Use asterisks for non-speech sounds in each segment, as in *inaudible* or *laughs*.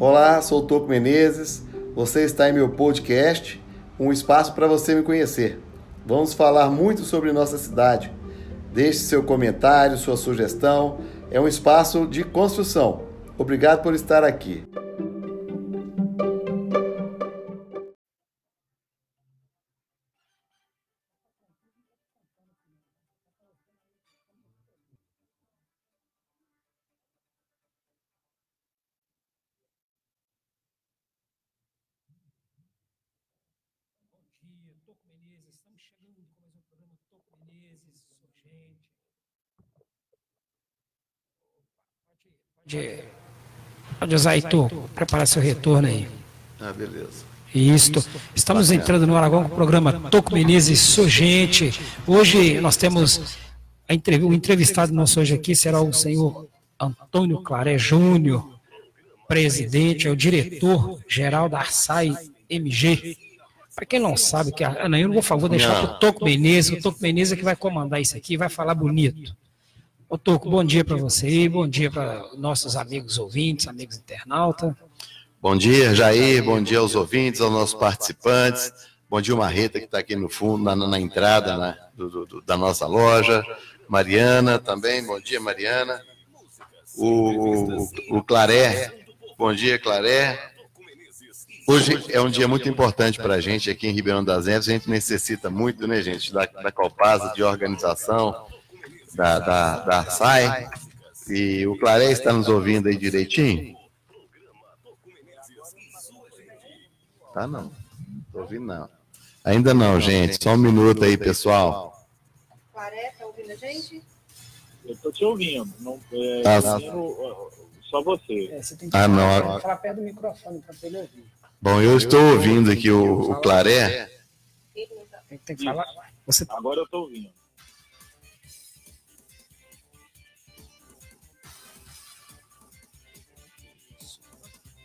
Olá, sou o Toco Menezes. Você está em meu podcast, um espaço para você me conhecer. Vamos falar muito sobre nossa cidade. Deixe seu comentário, sua sugestão. É um espaço de construção. Obrigado por estar aqui. Pode, pode usar aí, tu, preparar seu retorno aí. Ah, beleza. Isso. Estamos entrando no Aragão com o programa Toco Menezes Sou Gente. Hoje nós temos o entrevistado nosso hoje aqui será o senhor Antônio Claré Júnior, presidente, é o diretor-geral da Arsai MG. Para quem não sabe, que a, não, eu não vou, favor, deixar para o Toco Menezes, o Toco Menezes é que vai comandar isso aqui, vai falar bonito. Ô Toco, bom dia para você, bom dia para nossos amigos ouvintes, amigos internautas. Bom dia, Jair, bom dia aos ouvintes, aos nossos participantes. Bom dia, Marreta, que está aqui no fundo, na, na entrada né, do, do, da nossa loja. Mariana também, bom dia, Mariana. O, o, o Claré, bom dia, Claré. Hoje é um dia muito importante para a gente aqui em Ribeirão das Neves. A gente necessita muito, né, gente, da, da Copasa, de organização, da, da, da SAI. E o Claré está nos ouvindo aí direitinho? Tá não. Tô ouvindo não. Ainda não, gente. Só um minuto aí, pessoal. Claré, tá ouvindo a gente? Eu tô te ouvindo. Não, é, ah, só você. É, você tem que ah, não. falar perto do microfone para ele ouvir. Bom, eu estou ouvindo aqui o, o Claré. Tem que falar. Você... Agora eu estou ouvindo.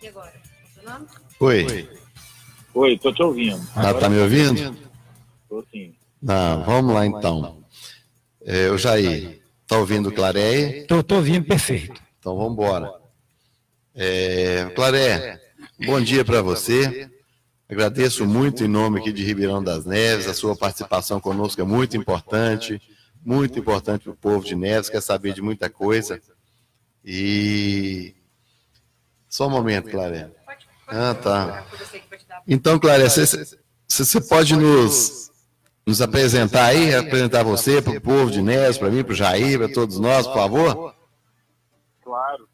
E agora? Funcionando? Oi. Oi, tô te ouvindo. Ah, tá me ouvindo? Tô sim. Não, vamos lá então. É, o Jair, tá ouvindo o Clareia? Tô, tô ouvindo perfeito. Então vamos embora. É, Claré, bom dia para você. Agradeço muito em nome aqui de Ribeirão das Neves, a sua participação conosco é muito importante, muito importante para o povo de Neves, quer saber de muita coisa. E só um momento, Claré. Ah, tá. Então, Claré, você pode nos, nos apresentar aí, apresentar você para o povo de Neves, para mim, para o Jair, para todos nós, por favor? Claro.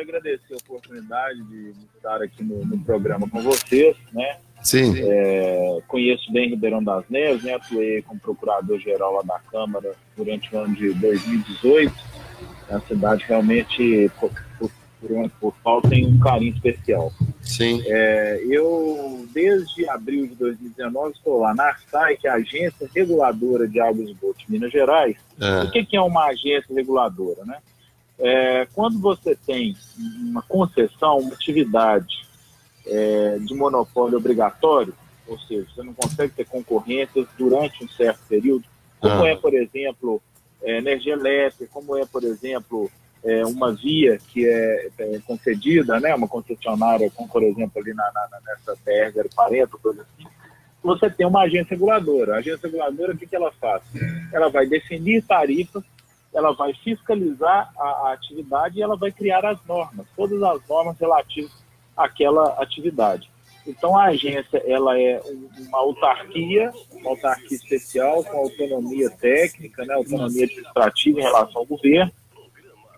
Primeiro agradecer a oportunidade de estar aqui no, no programa com vocês, né? Sim. É, conheço bem Ribeirão das Neves, né? Atuei como procurador-geral lá da Câmara durante o ano de 2018. A cidade realmente, por, por por, por Paulo tem um carinho especial. Sim. É, eu, desde abril de 2019, estou lá na ARSAI, que é a Agência Reguladora de Água e Esgoto de Minas Gerais. É. O que, que é uma agência reguladora? Né? É, quando você tem uma concessão, uma atividade é, de monopólio obrigatório, ou seja, você não consegue ter concorrências durante um certo período, como ah. é, por exemplo, é, energia elétrica, como é, por exemplo, é, uma via que é, é, concedida, né, uma concessionária, como por exemplo ali na, na, nessa BR 040, coisa assim, você tem uma agência reguladora. A agência reguladora, o que, que ela faz? Ela vai definir tarifas, ela vai fiscalizar a, a atividade e ela vai criar as normas, todas as normas relativas àquela atividade. Então a agência ela é uma autarquia, uma autarquia especial com autonomia técnica, né, autonomia administrativa em relação ao governo,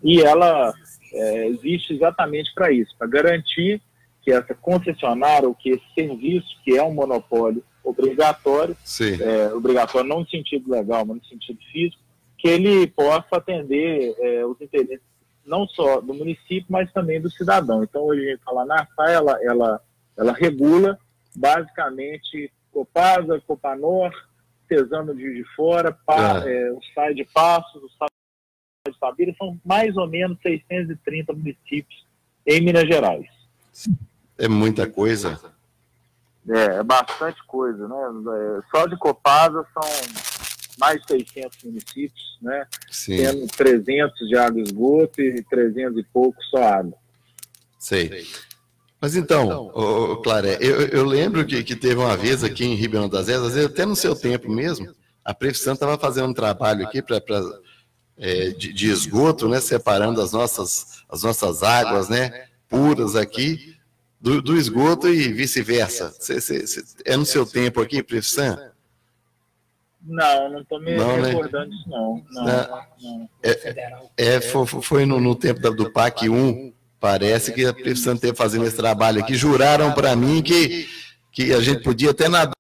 e ela é, existe exatamente para isso, para garantir que essa concessionária ou que esse serviço, que é um monopólio obrigatório, é, obrigatório não no sentido legal, mas no sentido físico, que ele possa atender é, os interesses não só do município, mas também do cidadão. Então, hoje a gente fala na AFA, ela, ela, ela regula basicamente Copasa, Copanor, Tesano de, de Fora, pa, é. É, o SAI de Passos, o SAI de Sabira, são mais ou menos 630 municípios em Minas Gerais. É muita coisa. É, é bastante coisa, né? É, só de Copasa são mais de 600 municípios, né? Sim. Tendo 300 de água e esgoto e 300 e pouco só água. Sei. Mas então, ô, Claré, eu, eu, lembro que, que teve uma vez aqui em Ribeirão das às vezes até no seu tempo mesmo, a Previsão estava fazendo um trabalho aqui para é, de, de, esgoto, né, separando as nossas, as nossas águas, né, puras aqui do, do esgoto e vice-versa. É no seu tempo aqui, Previsão? Não, não estou me não, né? recordando né? disso, não. não, não. não. É, é, foi, foi no, no tempo do PAC 1, parece que a Previsão teve fazendo esse trabalho aqui. Juraram para mim que, que a gente podia até nadar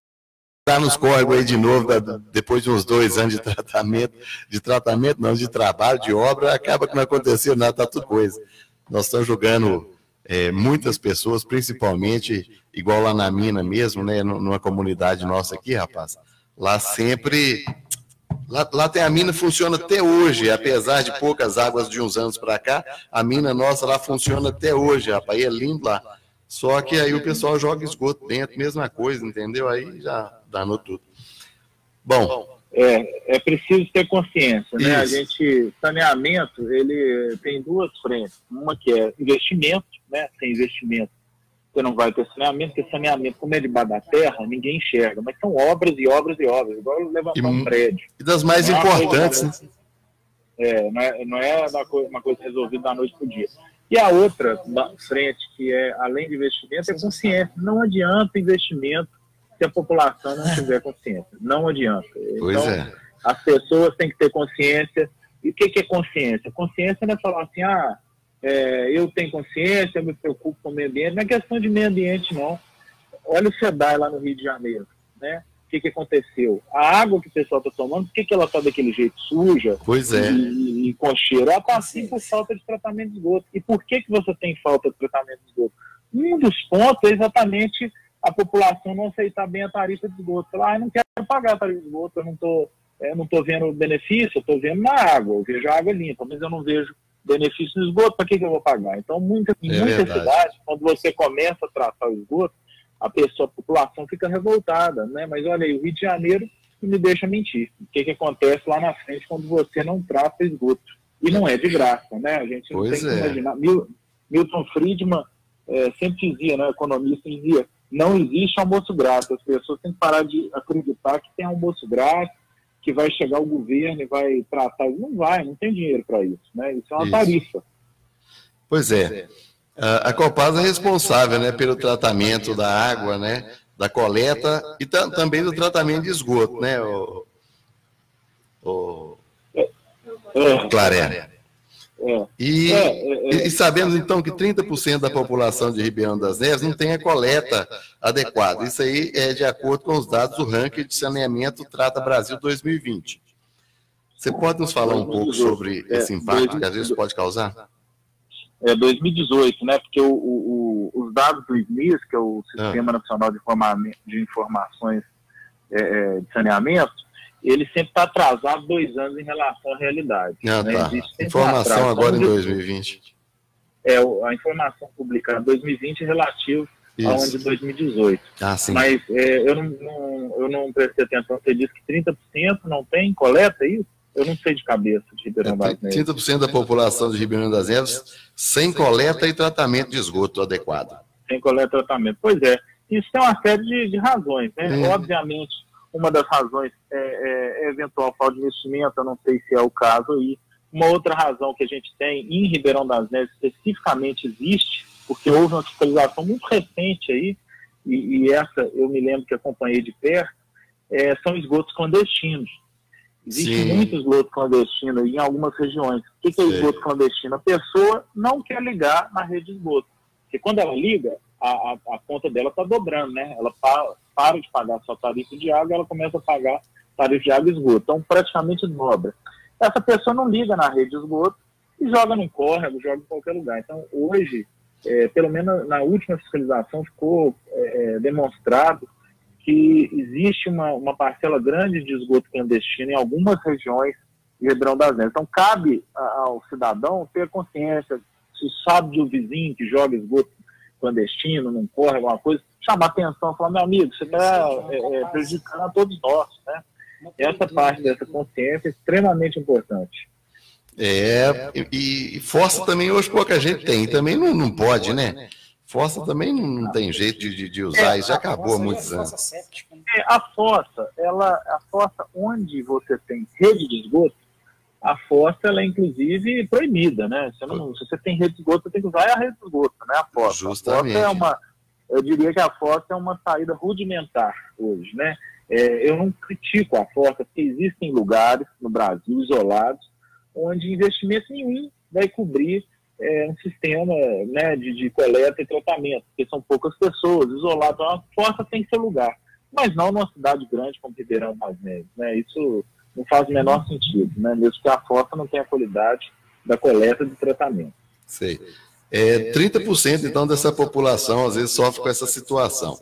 nos córregos aí de novo, depois de uns dois anos de tratamento, de tratamento, não, de trabalho, de obra, acaba que não aconteceu nada, está tudo coisa. Nós estamos jogando é, muitas pessoas, principalmente, igual lá na mina mesmo, né, numa comunidade nossa aqui, rapaz, lá sempre, lá, lá tem a mina, funciona até hoje, apesar de poucas águas de uns anos para cá, a mina nossa lá funciona até hoje, rapaz, e é lindo lá. Só que aí o pessoal joga esgoto dentro, mesma coisa, entendeu? Aí já danou tudo. Bom. É, é preciso ter consciência, né? A gente, saneamento, ele tem duas frentes. Uma que é investimento, né? Sem investimento você não vai ter saneamento, porque saneamento, como é debaixo da terra, ninguém enxerga. Mas são obras e obras e obras, igual levantar e, um prédio. E das mais não é importantes, né? É, não é, não é uma coisa, uma coisa resolvida da noite para o dia. E a outra frente, que é além de investimento, é consciência. Não adianta investimento se a população não tiver consciência. Não adianta. Pois então, é. as pessoas têm que ter consciência. E o que, que é consciência? Consciência não é falar assim, ah, é, eu tenho consciência, eu me preocupo com o meio ambiente. Não é questão de meio ambiente, não. Olha o SEDAI lá no Rio de Janeiro, né? que, que aconteceu? A água que o pessoal está tomando, por que, que ela está daquele jeito suja? Pois é. E, e com cheiro? Ela está assim por falta de tratamento de esgoto. E por que, que você tem falta de tratamento de esgoto? Um dos pontos é exatamente a população não aceitar bem a tarifa de esgoto. Falar, ah, eu não quero pagar a tarifa de esgoto, eu não estou eu não estou vendo benefício, eu estou vendo na água, eu vejo a água limpa, mas eu não vejo benefício no esgoto, para que, que eu vou pagar? Então, muita, em é muitas cidades, quando você começa a tratar o esgoto, a pessoa, a população fica revoltada, né? Mas olha aí, o Rio de Janeiro me deixa mentir. O que, que acontece lá na frente quando você não trata esgoto? E não é de graça, né? A gente não pois tem é. que imaginar. Milton Friedman é, sempre dizia, né, economista, dizia, não existe almoço grátis. As pessoas têm que parar de acreditar que tem almoço grátis, que vai chegar o governo e vai tratar. Não vai, não tem dinheiro para isso, né? Isso é uma isso. tarifa. Pois é. A Copasa é responsável né, pelo tratamento da água, né, da coleta e também do tratamento de esgoto, né, o, o, o Claré. E, e, sabemos então que 30% da população de Ribeirão das Neves não tem a coleta adequada. Isso aí é de acordo com os dados do ranking de saneamento Trata Brasil 2020. Você pode nos falar um pouco sobre esse impacto que às vezes pode causar? é, 2018, né? Porque o, o, os dados do SNIS, que é o Sistema ah. Nacional de, Informa de Informações é, é, de Saneamento, ele sempre está atrasado dois anos em relação à realidade. Ah, né? tá. Informação agora em 2020. É, a informação publicada em 2020 é relativa ao ano de 2018. Ah, sim. Mas é, eu, não, não, eu não prestei atenção, você disse que 30% não tem coleta, é isso? Eu não sei de cabeça de Ribeirão das Neves. 30% da população de Ribeirão das Neves sem coleta e tratamento de esgoto adequado. Sem coleta e tratamento. Pois é. Isso tem uma série de, de razões. Né? É. Obviamente, uma das razões é, é, é eventual falta de investimento, eu não sei se é o caso aí. Uma outra razão que a gente tem em Ribeirão das Neves especificamente existe, porque houve uma fiscalização muito recente aí, e, e essa eu me lembro que acompanhei de perto, é, são esgotos clandestinos. Existe Sim. muito esgoto clandestino em algumas regiões. O que, que é esgoto clandestino? A pessoa não quer ligar na rede de esgoto. Porque quando ela liga, a, a, a conta dela está dobrando, né? Ela para, para de pagar sua tarifa de água, ela começa a pagar tarifa de água e esgoto. Então, praticamente dobra. Essa pessoa não liga na rede de esgoto e joga no córrego, joga em qualquer lugar. Então, hoje, é, pelo menos na última fiscalização, ficou é, é demonstrado que existe uma, uma parcela grande de esgoto clandestino em algumas regiões de Ribeirão das Neves. Então, cabe ao cidadão ter consciência, se sabe um vizinho que joga esgoto clandestino, não corre alguma coisa, chamar atenção, falar, meu amigo, você está é, é, prejudicando a todos nós, né? Essa parte dessa consciência é extremamente importante. É, e, e força também hoje pouca gente tem, também não, não pode, né? Fossa também não, tem jeito de, de usar, isso já acabou há muitos anos. É, a fossa, ela, a fossa onde você tem rede de esgoto, a fossa ela é inclusive proibida, né? Você não, se você tem rede de esgoto, você tem que usar a rede de esgoto, né? A fossa. Justamente. A fossa é uma, eu diria que a fossa é uma saída rudimentar hoje, né? É, eu não critico a fossa, porque existem lugares no Brasil isolados onde investimento nenhum vai cobrir é, um sistema né, de, de, coleta e tratamento, porque são poucas pessoas, isoladas. Então, a fossa tem seu lugar, mas não numa cidade grande como Ribeirão das Neves. Né? Isso não faz o menor sentido, né? mesmo que a fossa não tenha a qualidade da coleta e do tratamento. Sei. É, 30% então dessa população às vezes sofre com essa situação.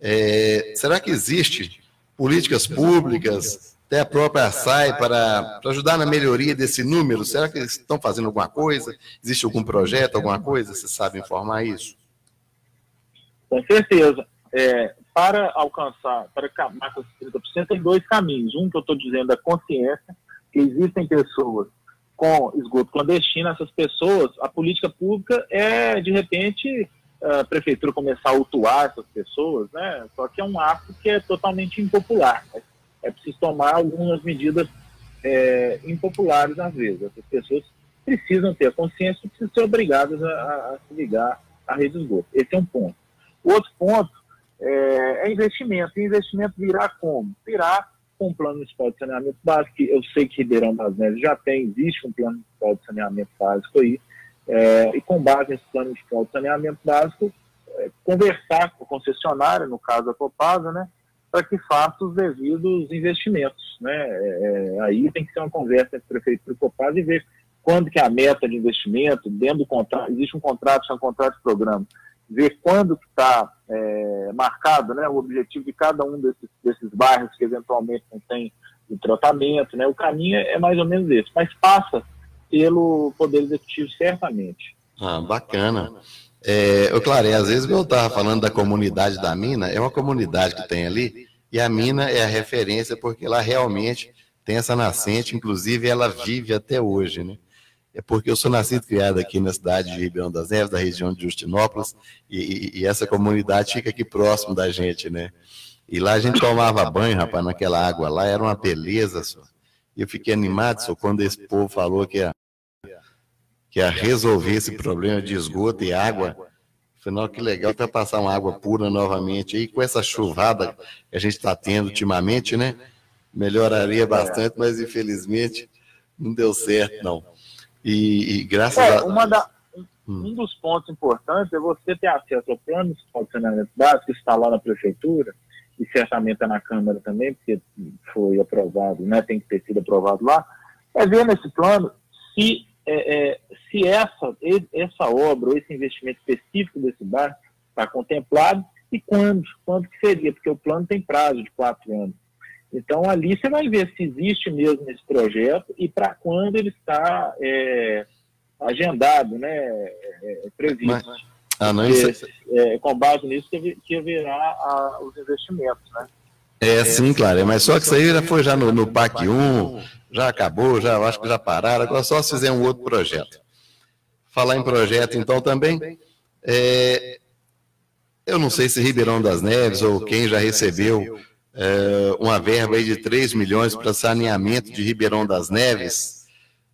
É, será que existe políticas públicas, até a própria SAI para, para ajudar na melhoria desse número? Será que eles estão fazendo alguma coisa? Existe algum projeto, alguma coisa? Você sabe informar isso? Com certeza. É, para alcançar, para acabar com esses 30%, tem dois caminhos. Um que eu estou dizendo é consciência, que existem pessoas com esgoto clandestino, essas pessoas, a política pública é, de repente, a prefeitura começar a autuar essas pessoas, né? Só que é um ato que é totalmente impopular. Né? é preciso tomar algumas medidas é, impopulares às vezes. Essas pessoas precisam ter a consciência e precisam ser obrigadas a, a, se ligar à rede de esgoto. Esse é um ponto. O outro ponto é, é investimento. E investimento virá como? Virá com um plano municipal de saneamento básico, que eu sei que Ribeirão das Neves já tem, existe um plano municipal de saneamento básico aí, é, e com base nesse plano municipal de saneamento básico, é, conversar com a concessionária, no caso a Copasa, né, para que faça os devidos investimentos. Né? É, é, aí tem que ser uma conversa entre o prefeito e o Copasa e ver quando que é a meta de investimento, dentro do contrato, existe um contrato, chama contrato de programa, ver quando que está é, marcado né, o objetivo de cada um desses, desses bairros que eventualmente não tem o tratamento, né, o caminho é mais ou menos esse, mas passa pelo Poder Executivo certamente. Ah, bacana. É, o Claré, às vezes eu estava falando da comunidade da mina, é uma comunidade que tem ali, e a mina é a referência porque lá realmente tem essa nascente, inclusive ela vive até hoje, né? É porque eu sou nascido e criado aqui na cidade de Ribeirão das Neves, da região de Justinópolis, e, e, essa comunidade fica aqui próximo da gente, né? E lá a gente tomava banho, rapaz, naquela água lá, era uma beleza, só. E eu fiquei animado, só quando esse povo falou que a que ia resolver esse problema de esgoto e água. Falei, que legal, até passar uma água pura novamente aí, com essa chuvada que a gente está tendo ultimamente, né? Melhoraria bastante, mas infelizmente não deu certo, não. E, e graças é, a. Da, um, hum. um dos pontos importantes é você ter acesso ao plano de saneamento básico, que está lá na prefeitura, e certamente é na Câmara também, porque foi aprovado, né? Tem que ter sido aprovado lá. É ver nesse plano se é, é, se essa, essa obra ou esse investimento específico desse bar está contemplado e quando, quando que seria, porque o plano tem prazo de quatro anos. Então, ali você vai ver se existe mesmo esse projeto e para quando ele está é, agendado, né, é, é previsto. Mas, ah, não, isso... é, com base nisso que, que haverá a, os investimentos, né? É, sim, claro, mas só que isso aí já foi já no, no PAC 1, já acabou, já acho que já pararam, agora só se fizer um outro projeto. Falar em projeto, então, também, é, eu não sei se Ribeirão das Neves ou quem já recebeu é, uma verba aí de 3 milhões para saneamento de Ribeirão das Neves.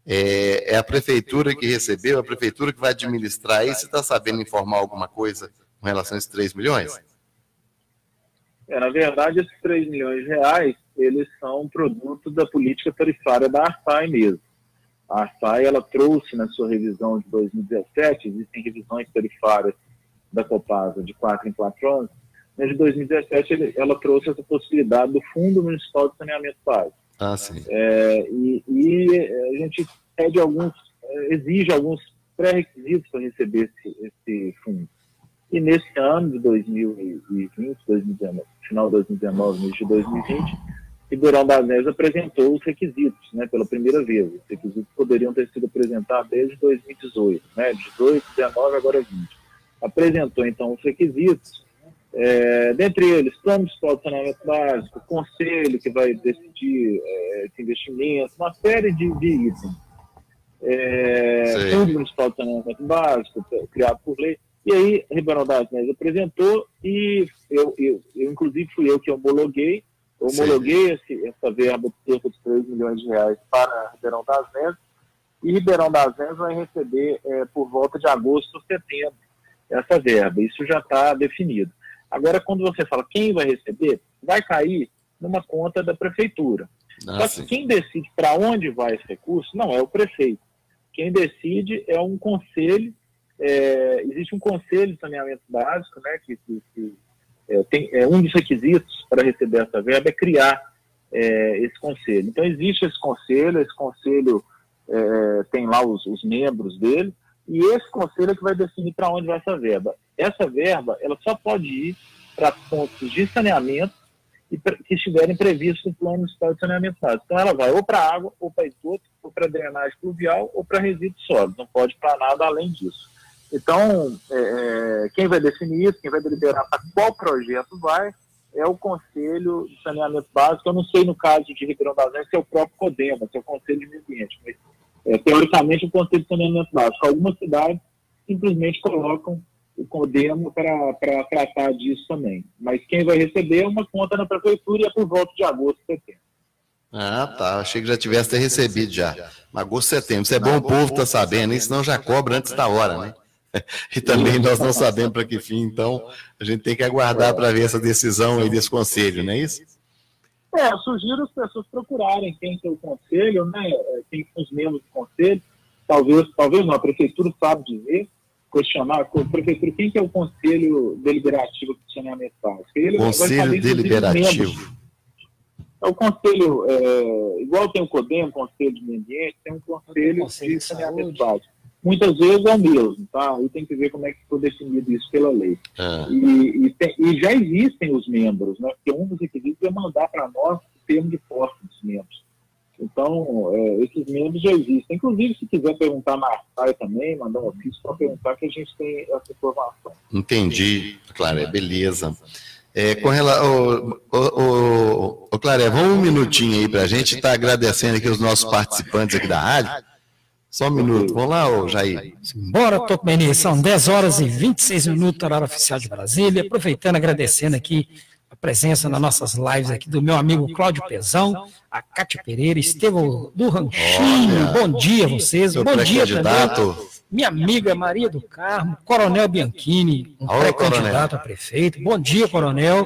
É, é, a prefeitura que recebeu, a prefeitura que vai administrar isso. Você está sabendo informar alguma coisa com relação a esses 3 milhões? É, na verdade, esses 3 milhões de reais eles são produto da política tarifária da ARPAI mesmo. A ARPAI, ela trouxe na sua revisão de 2017, existem revisões tarifárias da Copasa de 4 em 4 anos, de 2017 ela trouxe essa possibilidade do Fundo Municipal de Saneamento Básico. Ah, sim. É, e, e, a gente pede alguns, exige alguns pré-requisitos para receber esse, esse fundo. E nesse ano de 2020, 2019, final de 2019, início de 2020, Ribeirão das Neves apresentou os requisitos, né, pela primeira vez. Os requisitos poderiam ter sido apresentados desde 2018, né, 18, 19, agora 20. Apresentou, então, os requisitos, é, dentre eles, plano de saneamento básico, conselho que vai decidir é, esse investimento, uma série de, de itens. É, fundo municipal de saneamento básico, criado por lei. E aí, Ribeirão das Neves apresentou e eu, eu, eu inclusive, fui eu que homologuei, eu homologuei esse, essa verba de cerca de 3 milhões de reais para Ribeirão das Neves e Ribeirão das Neves vai receber é, por volta de agosto ou setembro essa verba. Isso já está definido. Agora, quando você fala quem vai receber, vai cair numa conta da prefeitura. Ah, Só que quem decide para onde vai esse recurso não é o prefeito. Quem decide é um conselho, é, existe um conselho de saneamento básico, né, que, que, que é, tem, é, um dos requisitos para receber essa verba é criar é, esse conselho. Então existe esse conselho, esse conselho é, tem lá os, os membros dele, e esse conselho é que vai definir para onde vai essa verba. Essa verba, ela só pode ir para pontos de saneamento e que estiverem previstos no plano municipal de saneamento básico. Então, ela vai ou para água, ou para esgoto, ou para drenagem pluvial, ou para resíduos sólidos. Não pode para nada além disso. Então, é, é, quem vai definir isso, quem vai deliberar para qual projeto vai, é o Conselho de Saneamento Básico. Eu não sei, no caso de Ribeirão das Neves, se é o próprio CODEMA, se é o Conselho de Meio Ambiente, mas é, teoricamente, o Conselho de Saneamento Básico. Algumas cidades simplesmente colocam o CODEMA para tratar disso também. Mas quem vai receber é uma conta na prefeitura e é por volta de agosto, setembro. Ah, tá. Achei que já tivesse recebido já. Agosto, setembro. Isso é bom o povo estar tá sabendo, hein? Senão já cobra antes da hora, né? *laughs* E também nós não sabemos para que fim, então a gente tem que aguardar para ver essa decisão aí desse conselho, não é isso? É, eu sugiro as pessoas procurarem quem tem o conselho, né? É, quem são os membros do conselho. Talvez, talvez não, a prefeitura sabe dizer, questionar, a prefeitura, quem que é o conselho deliberativo do saneamento básico? Ele conselho deliberativo. É o conselho, é, igual tem o CODEM, o Conselho de Meio Ambiente, tem um conselho, conselho de saneamento básico muitas vezes é o mesmo, tá? E tem que ver como é que foi definido isso pela lei. Ah. E, e, tem, e, já existem os membros, né? Porque um dos requisitos é mandar para nós o termo de posse dos membros. Então, é, esses membros já existem. Inclusive, se quiser perguntar na ARPAI também, mandar um ofício para perguntar que a gente tem essa informação. Entendi, Clara, beleza. É, com relação. Ô, ô, ô, Clara, vamos um minutinho aí para a gente estar tá agradecendo aqui os nossos participantes aqui da rádio. Só um minuto. Vamos lá, ô Jair. Bora, Tocmeni. São 10 horas e 26 minutos, horário oficial de Brasília. Aproveitando, agradecendo aqui a presença nas nossas lives aqui do meu amigo Cláudio Pezão, a Cátia Pereira, Estevão do Ranchinho. Olha, bom dia a vocês. Bom dia também. Minha amiga Maria do Carmo, Coronel Bianchini, um pré-candidato a prefeito. Bom dia, Coronel.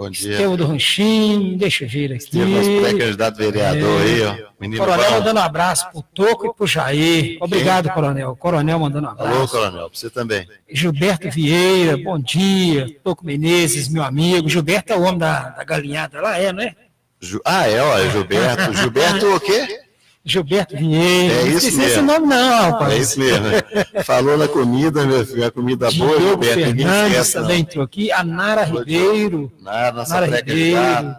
Bom dia. Estevão do Ranchinho, deixa eu ver aqui. Estevão, pré-candidato vereador é. aí, ó. Menino coronel bom. mandando um abraço pro Toco e pro Jair. Obrigado, Quem? Coronel. Coronel mandando um abraço. Alô, Coronel, pra você também. Gilberto Vieira, bom dia. Toco Menezes, meu amigo. Gilberto é o homem da, da galinhada lá, é, não é? Ah, é, ó, é Gilberto. *laughs* Gilberto o quê? Gilberto Vieira. É isso mesmo. esse nome não, rapaz. É isso mesmo. Falou na comida, meu filho, a comida boa, Diogo Gilberto. Fernandes também entrou aqui, a Nara Ribeiro. Nara, nossa Nara Ribeiro.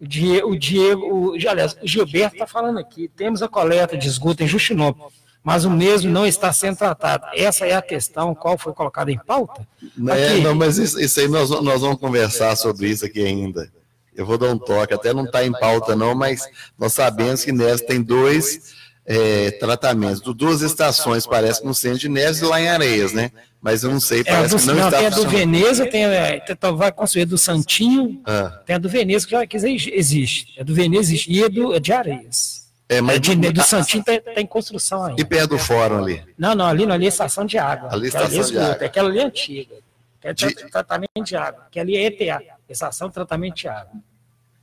O Diego, o Diego o, aliás, o Gilberto está falando aqui, temos a coleta de esgoto em Justinópolis, mas o mesmo não está sendo tratado. Essa é a questão, qual foi colocada em pauta? É, não, mas isso, isso aí nós, nós vamos conversar sobre isso aqui ainda. Eu vou dar um toque, até não está em pauta não, mas nós sabemos que Neves tem dois é, tratamentos, duas estações, parece no centro de Neves e lá em Areias, né? Mas eu não sei, parece é, do, que não, não está Tem a do Veneza, tem, é, vai construir do Santinho, ah. tem a do Veneza, que já existe. A do Veneza existe, e a do, de Areias. É, mas é de, do, Santinho está tá em construção ainda. E perto do fórum ali? Não, não, ali, ali é estação de água. Ali é estação de água. Aquela ali é antiga. É de... tratamento de água, que ali é ETA, estação de tratamento de água.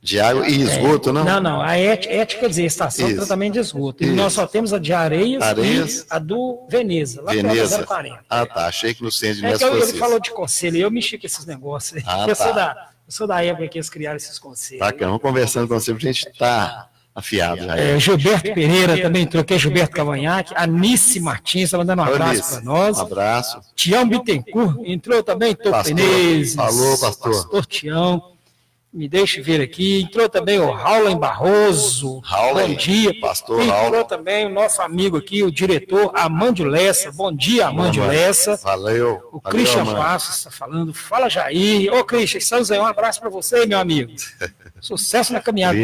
De água e esgoto, é, não? Não, não. A ética, ética quer dizer estação Isso. de tratamento de esgoto. Isso. E nós só temos a de Areias, Areias. e a do Veneza, lá Veneza. 040. Ah, tá. Achei que no centro de é que eu, Ele falou de conselho, eu mexi com esses negócios. Ah, eu, tá. sou da, eu sou da época que eles criaram esses conselhos. Tá, vamos conversando com você, a gente está afiado já. É, Gilberto Pereira também entrou aqui, Gilberto Cavanhaque, Anice Martins, está mandando um abraço para nós. Um abraço. Tião Bittencourt entrou também, Tô Menezes. Falou, pastor. Pastor Tião. Me deixe ver aqui. Entrou também o Raulen Barroso. Raulen, bom dia. Pastor Entrou Raulen. também o nosso amigo aqui, o diretor Amandio Lessa. Bom dia, Amandio Lessa. Valeu. O Christian Passos está falando. Fala, Jair. Ô, Christian, Santos, um abraço para você, meu amigo. *laughs* Sucesso na caminhada.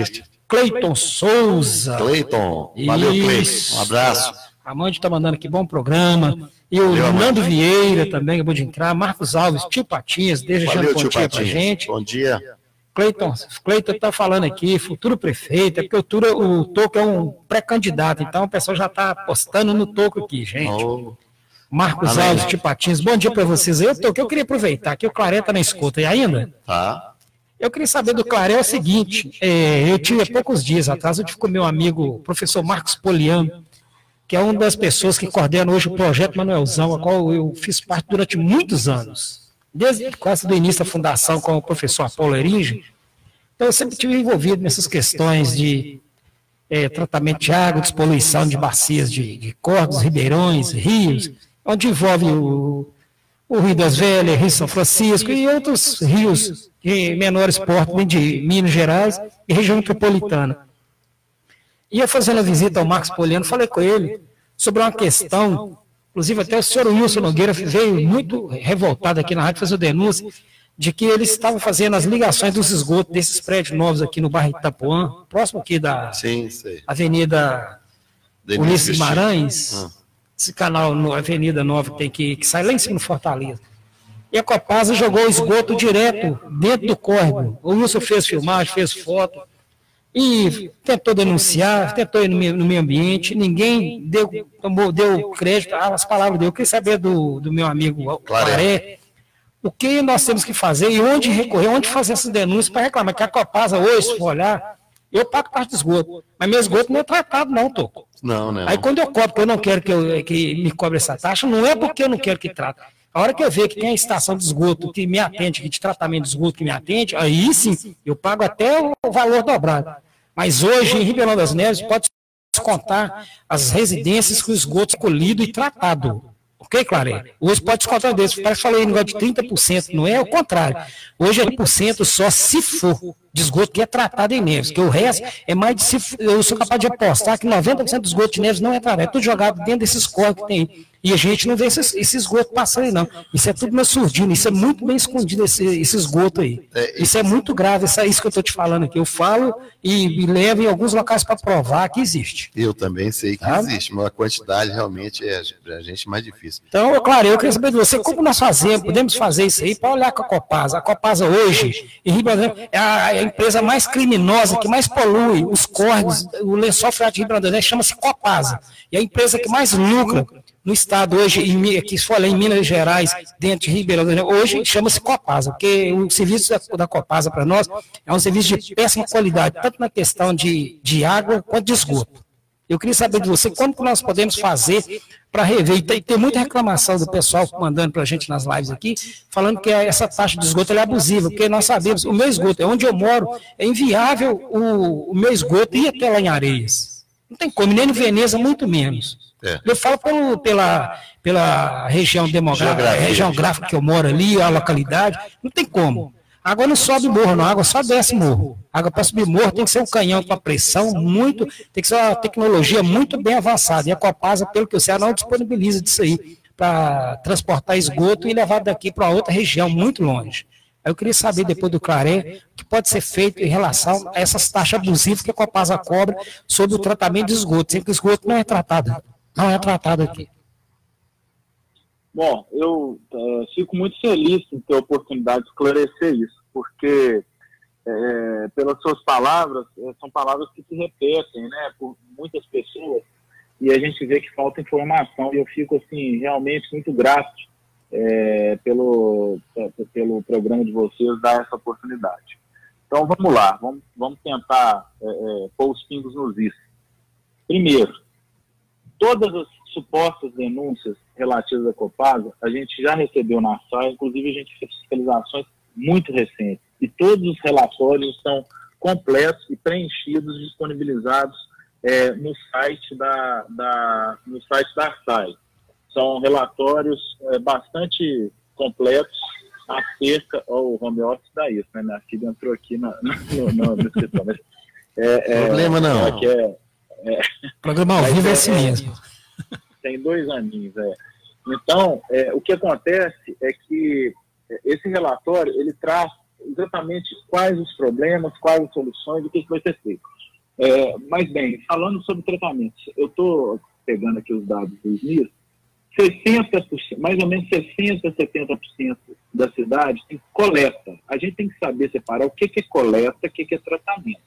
Cleiton Souza. Cleiton. Valeu, Cleiton. Um abraço. Amande está mandando aqui, bom programa. E o Valeu, Nando Vieira também acabou de entrar. Marcos Alves, tio Patinhas, desejando bom dia para gente. Bom dia. Cleiton, Cleiton está falando aqui, futuro prefeito, é porque o, Tura, o Toco é um pré-candidato, então o pessoal já está apostando no Toco aqui, gente. Oh. Marcos Amém. Alves, tio Patinhas, bom dia para vocês. Eu, Toco, eu queria aproveitar que o Claré está na escuta, e ainda? Tá. Eu queria saber do Claré o seguinte, é, eu tive poucos dias atrás, eu tive com meu amigo, professor Marcos Poliano, que é uma das pessoas que coordena hoje o projeto Manuelzão, a qual eu fiz parte durante muitos anos, desde quase do início da fundação com o professor Apolo Eringe. Então, eu sempre estive envolvido nessas questões de é, tratamento de água, despoluição de bacias de, de corpos, ribeirões, rios, onde envolve o, o Rio das Velhas, Rio São Francisco e outros rios de menores porte de Minas Gerais e região metropolitana. Ia fazendo a visita ao Marcos Poliano, falei com ele sobre uma questão, inclusive até o senhor Wilson Nogueira veio muito revoltado aqui na rádio fazer denúncia, de que eles estavam fazendo as ligações dos esgotos desses prédios novos aqui no bairro Itapuã, próximo aqui da Sim, Avenida Ulisses Guimarães, ah. Esse canal, no Avenida Nova, que tem que, que sai lá em cima do Fortaleza. E a Copasa jogou o esgoto direto dentro do córrego. O Wilson fez filmagem, fez foto e tentou denunciar, tentou ir no meio, ambiente, ninguém deu, tomou, deu crédito às palavras dele. Eu queria saber do, do meu amigo Claré, o que nós temos que fazer e onde recorrer, onde fazer essas denúncias para reclamar. Que a Copasa hoje, se for olhar, eu pago parte do esgoto, mas meu esgoto não é tratado, não, tô. Não, não. Aí quando eu cobro, porque eu não quero que, eu, que me cobre essa taxa, não é porque eu não quero que trate. A hora que eu ver que tem a estação de esgoto que me atende, que de tratamento de esgoto que me atende, aí sim, eu pago até o valor dobrado. Mas hoje, em Ribeirão das Neves, pode descontar as residências com esgoto escolhido e tratado. Ok, Claré? Hoje pode descontar desse. Parece que falei negócio de 30%, não é o contrário. Hoje é 1% só se for de esgoto que é tratado em Neves, que o resto é mais de se eu sou capaz de apostar que 90% do esgoto de Neves não é tratado, é tudo jogado dentro desses corpos que tem e a gente não vê esse, esse esgoto passando aí, não. Isso é tudo na surdina, isso é muito bem escondido, esse, esse esgoto aí. É, isso é muito grave, isso é isso que eu estou te falando aqui. Eu falo e, e levo em alguns locais para provar que existe. Eu também sei que tá? existe, mas a quantidade realmente é para a gente mais difícil. Então, claro, eu queria saber de você, como nós fazemos, podemos fazer isso aí para olhar com a Copasa. A Copasa hoje, em Rio é a, é a empresa mais criminosa, que mais polui os córregos, o lençol freático de Rio Grande chama-se Copasa. E é a empresa que mais lucra no estado hoje, em, aqui se em Minas Gerais, dentro de Ribeirão, hoje chama-se Copasa, porque o serviço da, da Copasa para nós é um serviço de péssima qualidade, tanto na questão de, de água quanto de esgoto. Eu queria saber de você como que nós podemos fazer para rever. E tem, tem, muita reclamação do pessoal mandando para a gente nas lives aqui, falando que essa taxa de esgoto é abusiva, porque nós sabemos, o meu esgoto, é onde eu moro, é inviável o, o meu esgoto ir até lá em Areias. Não tem como, nem no Veneza, muito menos. É. Eu falo pelo, pela, pela região demográfica, região gráfica que eu moro ali, a localidade, não tem como. A água não sobe morro, não, a água só desce morro. A água para subir morro tem que ser um canhão com pressão muito, tem que ser uma tecnologia muito bem avançada. E a Copasa, pelo que eu sei, não disponibiliza disso aí para transportar esgoto e levar daqui para outra região muito longe. Eu queria saber, depois do Claré, o que pode ser feito em relação a essas taxas abusivas que a Copasa cobra sobre o tratamento de esgoto, sempre que o esgoto não é tratado não é tratado aqui. Bom, eu é, fico muito feliz em ter a oportunidade de esclarecer isso, porque, é, pelas suas palavras, é, são palavras que se repetem, né, por muitas pessoas, e a gente vê que falta informação, e eu fico, assim, realmente muito grato é, pelo, pelo programa de vocês dar essa oportunidade. Então, vamos lá, vamos, vamos tentar é, pôr os pingos nos is. Primeiro, todas as supostas denúncias relativas à Copasa, a gente já recebeu na SAI, inclusive a gente fez fiscalizações muito recentes. E todos os relatórios estão completos e preenchidos, disponibilizados é, no site da, da, no site da SAI. São relatórios é, bastante completos acerca o home office da isso, né? Minha filha entrou aqui na, no, no, no escritório. É, é, Problema não. É, é, é. Programa ao vivo é assim mesmo. Tem dois aninhos, é. Então, é, o que acontece é que esse relatório, ele traz exatamente quais os problemas, quais as soluções, o que, vai ser feito. É, mas bem, falando sobre tratamentos, eu estou pegando aqui os dados do SNIS, 60%, mais ou menos 60%, 70% da cidade tem coleta. A gente tem que saber separar o que, que é coleta o que, que é tratamento.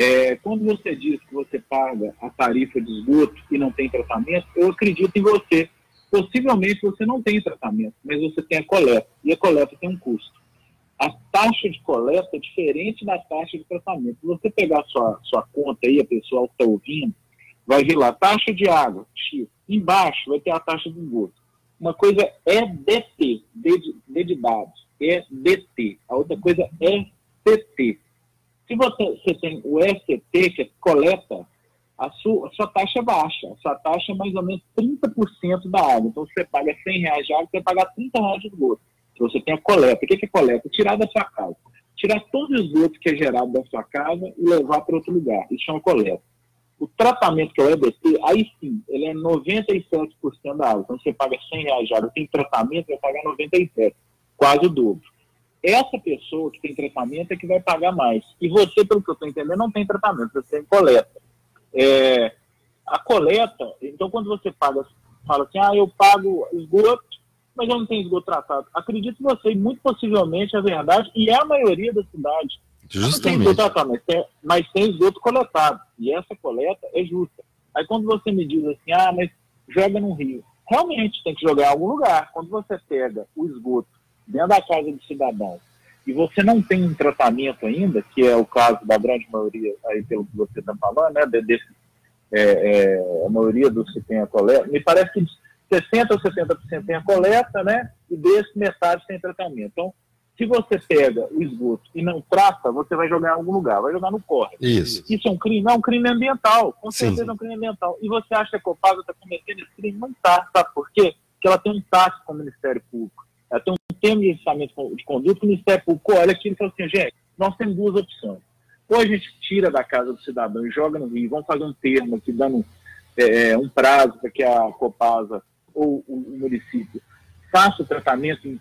É, quando você diz que você paga a tarifa de esgoto e não tem tratamento, eu acredito em você. Possivelmente você não tem tratamento, mas você tem a coleta, e a coleta tem um custo. A taxa de coleta é diferente da taxa de tratamento. Se você pegar sua, sua conta aí, a pessoa que está ouvindo, vai vir lá, taxa de água, X. Embaixo vai ter a taxa de esgoto. Uma coisa é DT, D de, D de dados, é DT. A outra coisa é CT. Se você, você tem o ST, que é coleta, a sua, a sua taxa é baixa. A sua taxa é mais ou menos 30% da água. Então, você paga 100 reais de água, você vai pagar 30 reais de esgoto. Se você tem a coleta. O que é coleta? Tirar da sua casa. Tirar todo o esgoto que é gerado da sua casa e levar para outro lugar. Isso chama coleta. O tratamento que é o EBC, aí sim, ele é 97% da água. Então, você paga 100 reais de água, tem tratamento, vai pagar 97, quase o dobro. Essa pessoa que tem tratamento é que vai pagar mais. E você, pelo que eu estou entendendo, não tem tratamento, você tem coleta. É, a coleta, então quando você paga, fala assim, ah, eu pago esgoto, mas eu não tenho esgoto tratado. Acredito você, muito possivelmente é verdade, e é a maioria da cidade. Justamente. Tem tratado, mas, tem, mas tem esgoto coletado. E essa coleta é justa. Aí quando você me diz assim, ah, mas joga no rio. Realmente tem que jogar em algum lugar. Quando você pega o esgoto dentro da casa do cidadão e você não tem um tratamento ainda, que é o caso da grande maioria, aí pelo que você está falando, né, desse, é, é, a maioria dos que tem a coleta, me parece que 60% ou 70% tem a coleta, né, e desse metade tem tratamento. Então, se você pega o esgoto e não trata, você vai jogar em algum lugar, vai jogar no córrego. Isso. Isso é um crime? Não, é um crime ambiental. Com certeza Sim. é um crime ambiental. E você acha que a Copasa está cometendo esse crime? Não está. Sabe por quê? Porque ela tem um táxi com o Ministério Público. Ela tem um termo de licenciamento de conduta, o Ministério Público olha aqui e fala assim, gente, nós temos duas opções. Ou a gente tira da casa do cidadão e joga no Rio, vamos fazer um termo aqui, dando é, é um prazo para que a Copasa ou o, município faça o tratamento em,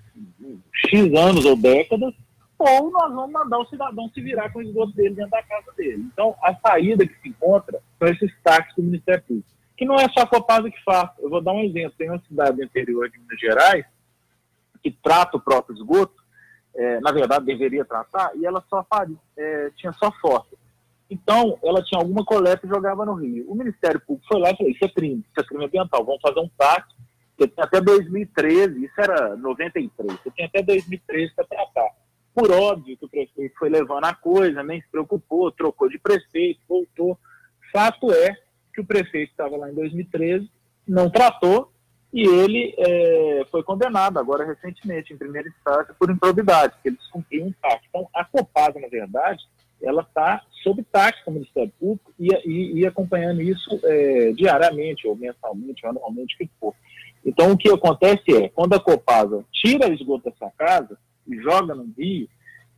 X anos ou décadas, ou nós vamos mandar o cidadão se virar com o esgoto dele dentro da casa dele. Então, a saída que se encontra são esses táxis do Ministério Público, que não é só a Copasa que faz. Eu vou dar um exemplo. Tem uma cidade do interior de Minas Gerais que trata o próprio esgoto, é, na verdade deveria tratar, e ela só é, tinha só foto. Então, ela tinha alguma coleta e jogava no rio. O Ministério Público foi lá e falou, isso é crime, isso é crime ambiental, vamos fazer um táxi você tem até 2013, isso era 93, você tem até 2013 para tratar. Por óbvio que o prefeito foi levando a coisa, nem se preocupou, trocou de prefeito, voltou. Fato é que o prefeito estava lá em 2013, não tratou, e ele é, foi condenado agora recentemente, em primeira instância, por improbidade, porque ele descumpriu um táxi. Então, a Copasa, na verdade, ela está sob táxi com o Ministério Público e, e, e acompanhando isso é, diariamente, ou mensalmente, ou anualmente, o que for. Então, o que acontece é, quando a Copasa tira o esgoto dessa casa e joga no rio,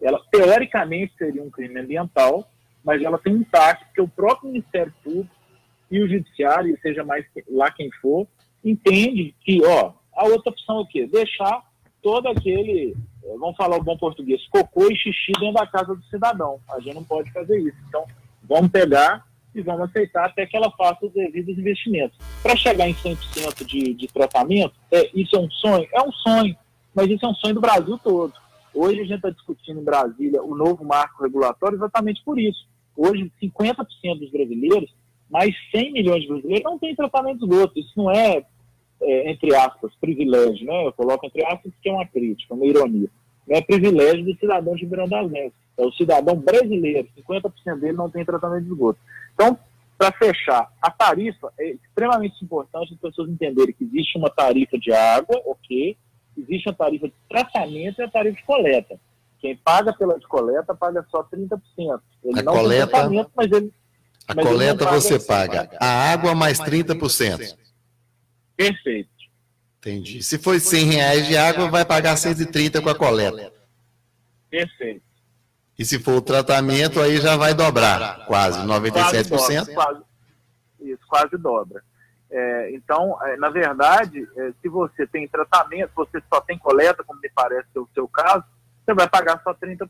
ela teoricamente seria um crime ambiental, mas ela tem um taxa, porque o próprio Ministério Público e o Judiciário, seja mais lá quem for, entende que, ó, a outra opção é o quê? Deixar todo aquele, eh, vamos falar o bom português, cocô e xixi dentro da casa do cidadão. A gente não pode fazer isso. Então, vamos pegar e vamos aceitar até que ela faça os devidos investimentos. Para chegar em 100% de, de tratamento, é, isso é um sonho? É um sonho, mas isso é um sonho do Brasil todo. Hoje a gente está discutindo em Brasília o novo marco regulatório exatamente por isso. Hoje, 50% dos brasileiros, mais 100 milhões de brasileiros, não têm tratamento de esgoto. Isso não é, é, entre aspas, privilégio, né? Eu coloco entre aspas que é uma crítica, uma ironia. Não é privilégio do cidadão de Ribeirão das Neves. É o cidadão brasileiro, 50% dele não tem tratamento de esgoto. Então, para fechar, a tarifa é extremamente importante as pessoas entenderem que existe uma tarifa de água, ok, existe a tarifa de tratamento e a tarifa de coleta. Quem paga pela de coleta paga só 30%. Ele a não coleta, tem tratamento, mas ele. A mas coleta paga você paga a água mais 30%. Perfeito. Entendi. Se for 100 reais de água, vai pagar 130 com a coleta. Perfeito. E se for o tratamento, aí já vai dobrar, quase, 97%? Quase dobra, quase, isso, quase dobra. É, então, é, na verdade, é, se você tem tratamento, você só tem coleta, como me parece ser o seu caso, você vai pagar só 30%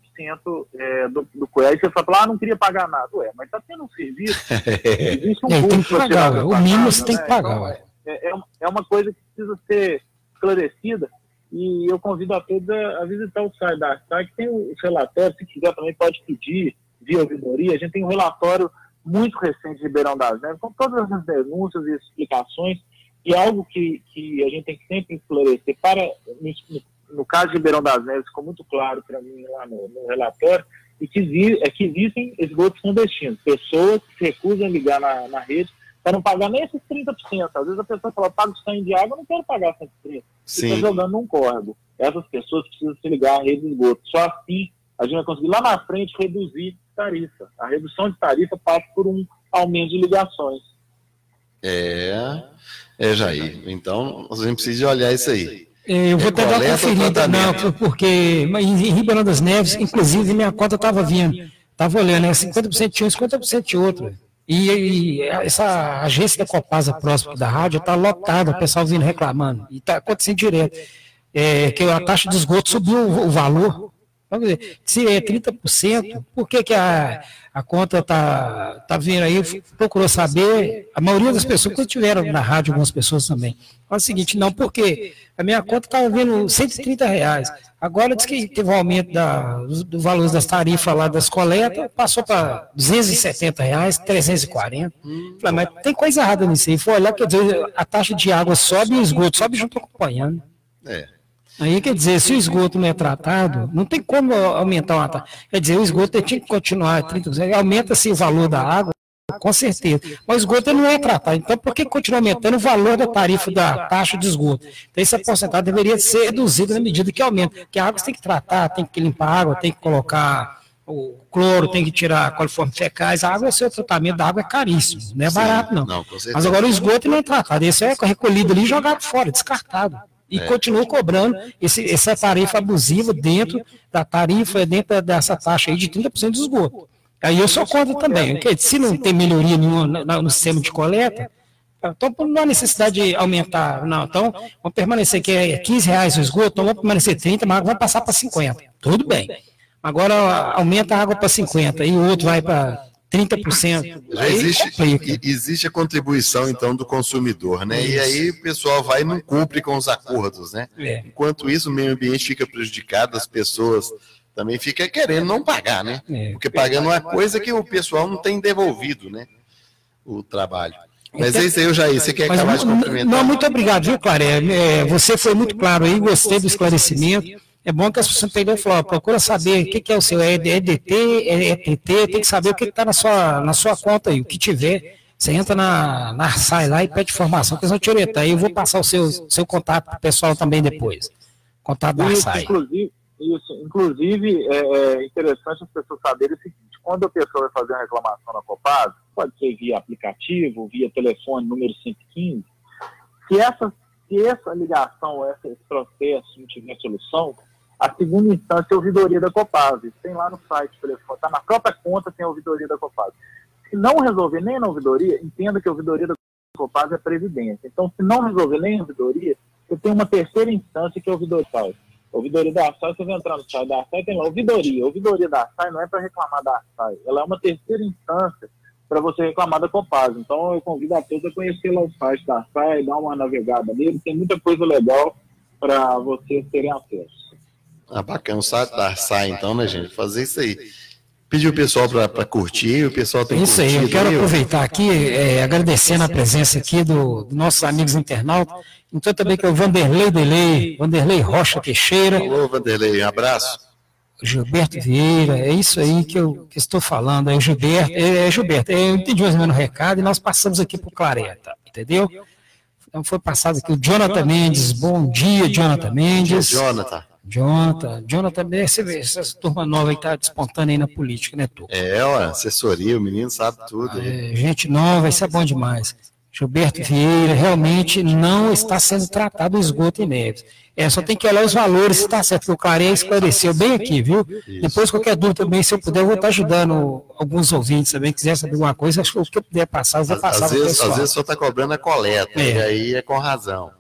é, do, do coelho. Aí você fala, ah, não queria pagar nada. Ué, mas está tendo um serviço, *laughs* existe um é, tem que pagar, o mínimo você tem que pagar. Então, é, é, é, uma coisa que precisa ser esclarecida e eu convido a todos a, a visitar o site da SAI, que tem os relatórios, se quiser também pode pedir via ouvidoria. A gente tem um relatório muito recente de Ribeirão das Neves, com todas as denúncias e explicações, e algo que, que a gente tem que sempre esclarecer para, no, no caso de Ribeirão das Neves, ficou muito claro para mim lá no, no, relatório, e que, é que existem esgotos clandestinos, pessoas que se recusam a ligar na, na rede para não pagar nem esses 30%. Às vezes a pessoa fala, pago 100 de água, eu não quero pagar 130. Está jogando num córrego. Essas pessoas precisam se ligar à rede de esgoto. Só assim a gente vai conseguir lá na frente reduzir tarifa. A redução de tarifa passa por um aumento de ligações. É, é Jair. Então, a gente precisa olhar isso aí. Eu vou até dar uma conferida, não, porque em Ribeirão das Neves, inclusive, minha conta estava vindo. Estava olhando, é 50% de um, 50% de outro. E, e, essa agência da Copasa próxima da rádio está lotada, o pessoal vindo reclamando. E está acontecendo direto. É, que a taxa de esgoto subiu o, o valor Vamos dizer, se é 30%, por que, que a, a conta está tá vindo aí? Procurou saber, a maioria das pessoas, que tiveram na rádio, algumas pessoas também. Fala o seguinte, não, porque a minha conta estava vindo 130 reais. Agora diz que teve um aumento da, do, do valor das tarifas lá das coletas, passou para 270 reais, 340. Falei, mas tem coisa errada nisso aí. Foi olhar, quer dizer, a taxa de água sobe e o esgoto sobe junto acompanhando. É. Aí quer dizer, se o esgoto não é tratado, não tem como aumentar uma taxa. Quer dizer, o esgoto tinha que continuar 30%, aumenta-se o valor da água, com certeza. Mas o esgoto não é tratado. Então, por que continua aumentando o valor da tarifa da taxa de esgoto? Então, essa porcentagem deveria ser reduzida na medida que aumenta. Porque a água você tem que tratar, tem que limpar a água, tem que colocar o cloro, tem que tirar coliformes fecais. A água, o seu tratamento da água é caríssimo, não é barato, não. não Mas agora o esgoto não é tratado. Esse é recolhido ali e jogado fora, descartado e é. continua cobrando esse, essa tarifa abusiva dentro da tarifa, dentro dessa taxa aí de 30% de esgoto. Aí eu sou contra também, porque se não tem melhoria nenhuma no, no sistema de coleta, então não há necessidade de aumentar, não. Então, vamos permanecer que é 15 reais o esgoto, então vamos permanecer 30, mas vamos passar para 50. Tudo bem. Agora aumenta a água para 50 e o outro vai para 30%. Já existe, existe a contribuição, então, do consumidor, né? Isso. E aí o pessoal vai e não cumpre com os acordos, né? É. Enquanto isso, o meio ambiente fica prejudicado, as pessoas também ficam querendo não pagar, né? É. Porque pagando uma coisa que o pessoal não tem devolvido, né? O trabalho. Mas então, é isso aí, Jair, você quer acabar de cumprimentar? Não, muito obrigado, viu, Claré? É, você foi muito claro aí, gostei do esclarecimento. É bom que as pessoas entendam e procura saber o que, que é o seu é EDT, é ETT, tem que saber o que está na sua, na sua conta aí, o que tiver. Você entra na, na Arsai lá e pede informação, que eles vão te orientar. Aí eu vou passar o seu, seu contato para o pessoal também depois. Contato da Arsai. Inclusive, isso, inclusive é, é interessante as pessoas saberem o seguinte, quando a pessoa vai fazer uma reclamação na Copasa, pode ser via aplicativo, via telefone, número 115, se essa, se essa ligação, esse processo não tiver solução, a segunda instância é a ouvidoria da Copasa. Tem lá no site, telefone, está na própria conta, tem a ouvidoria da Copasa. Se não resolver nem na ouvidoria, entenda que a ouvidoria da Copasa é previdência. Então, se não resolver nem a ouvidoria, você tem uma terceira instância que é a ouvidoria Ouvidoria da ASAI, você vai entrar no site da ASAI, tem lá, ouvidoria. Ouvidoria da ASAI não é para reclamar da ASAI, ela é uma terceira instância para você reclamar da Copasa. Então, eu convido a todos a conhecer lá o site da ASAI, dar uma navegada nele, tem muita coisa legal para vocês terem acesso. Ah, bacana, o site da SAI, então, né, gente? Fazer isso aí. Pedir o pessoal para curtir, o pessoal tem Isso aí, eu quero aproveitar aqui, é, agradecendo a presença aqui dos do nossos amigos internautas, então também que é o Vanderlei Delei, Vanderlei Rocha Teixeira. Alô, Vanderlei, um abraço. Gilberto Vieira, é isso aí que eu que estou falando, é Gilberto, é, é Gilberto, é, eu entendi mais ou menos o recado e nós passamos aqui para o Clareta, entendeu? Então foi passado aqui o Jonathan Mendes, bom dia, Jonathan Mendes. Bom dia, Jonathan. Jonathan, Jonathan, você vê, essa turma nova aí está despontando aí na política, né, tu? É, ó, assessoria, o menino sabe tudo. É, gente nova, isso é bom demais. Gilberto Vieira, realmente não está sendo tratado o esgoto em Neves. É, só tem que olhar os valores, se está certo, que o Claré esclareceu bem aqui, viu? Isso. Depois, qualquer dúvida também, se eu puder, eu vou estar ajudando alguns ouvintes também, quiser saber alguma coisa, acho que o que eu puder passar, eu vou passar às vezes, Às vezes só está cobrando a coleta, é. e aí é com razão.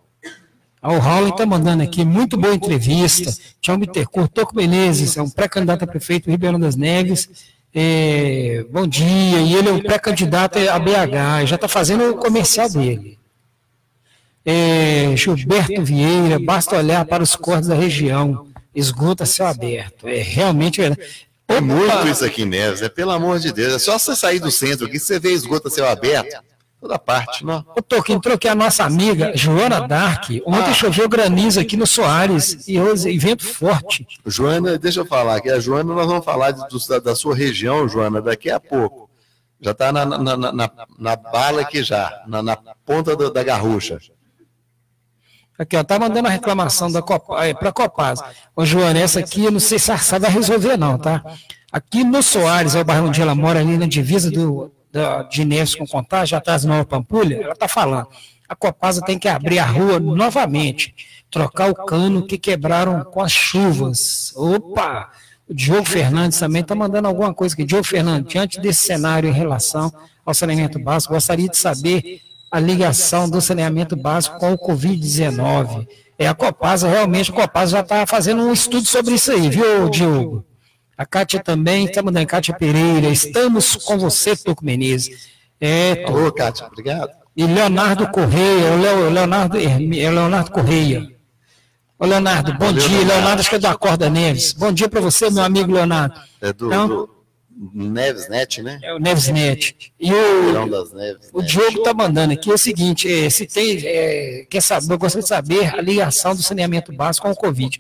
O Raul está mandando aqui, muito boa entrevista. Tchau, Bittencourt, Toco Menezes, é um pré-candidato a prefeito do Ribeirão das Neves. É, bom dia, e ele é um pré-candidato a BH, já está fazendo o comercial dele. É, Gilberto Vieira, basta olhar para os cortes da região, esgoto a céu aberto. É realmente. É muito isso aqui, Neves, é pelo amor de Deus. É só você sair do centro aqui, você vê esgoto a céu aberto. Toda parte, não. Ô, Toque, entrou aqui a nossa amiga Joana Dark. Ontem ah. choveu granizo aqui no Soares e, hoje, vento forte. Joana, deixa eu falar aqui. A Joana, nós vamos falar de, da, da, sua região, Joana, daqui a pouco. Já está na, na, na, na, bala aqui já, na, na ponta do, da garrucha. Aqui, ó, tá mandando a reclamação da Copa, é, para a Copasa. Ô, Joana, essa aqui eu não sei se a vai resolver, não, tá? Aqui no Soares, é o bairro onde ela mora, ali na divisa do, da, de Inês com Contagem, atrás de Nova Pampulha, ela está falando. A Copasa tem que abrir a rua novamente, trocar o cano que quebraram com as chuvas. Opa! O Diogo Fernandes também está mandando alguma coisa aqui. Diogo Fernandes, diante desse cenário em relação ao saneamento básico, gostaria de saber a ligação do saneamento básico com o Covid-19. É, a Copasa, realmente, a Copasa já está fazendo um estudo sobre isso aí, viu, Diogo? A Kátia também, estamos na Kátia Pereira, estamos com você, Toco Menezes. É, Alô, Kátia, obrigado. E Leonardo Correia, o Leonardo, é Leonardo Correia. Ô, Leonardo, bom Valeu, dia. Leonardo. Leonardo, acho que é da Corda Neves. Bom dia para você, meu amigo Leonardo. É do, então, do Neves Net, né? É o Neves Net. E o, Neves, o Diogo está mandando aqui o seguinte: é, se tem, é, quer saber, eu gostaria de saber a ligação do saneamento básico com o Covid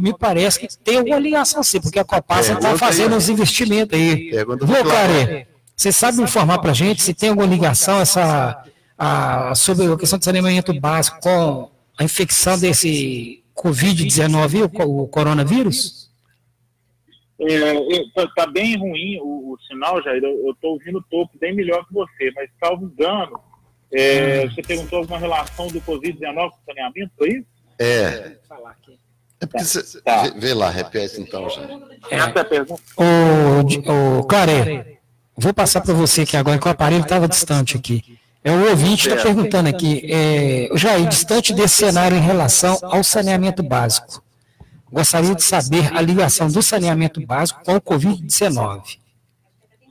me parece que tem alguma ligação sim, porque a Copasa está fazendo aí. uns investimentos aí. Viu, Care? Você sabe informar para a gente se tem alguma ligação essa, a, sobre a questão do saneamento básico com a infecção desse Covid-19, o, o coronavírus? Está é, tá bem ruim o, o sinal, Jair. Eu estou ouvindo o topo bem melhor que você, mas salvo engano, é, hum. você perguntou alguma relação do Covid-19 com o saneamento, foi isso? É. É porque você, tá. vê, vê, lá, repete então, já. É, Essa é a pergunta. O, o Clare, vou passar para você aqui agora, que o aparelho estava distante aqui. É o ouvinte está perguntando aqui, é, Jair, distante desse cenário em relação ao saneamento básico, gostaria de saber a ligação do saneamento básico com o Covid-19.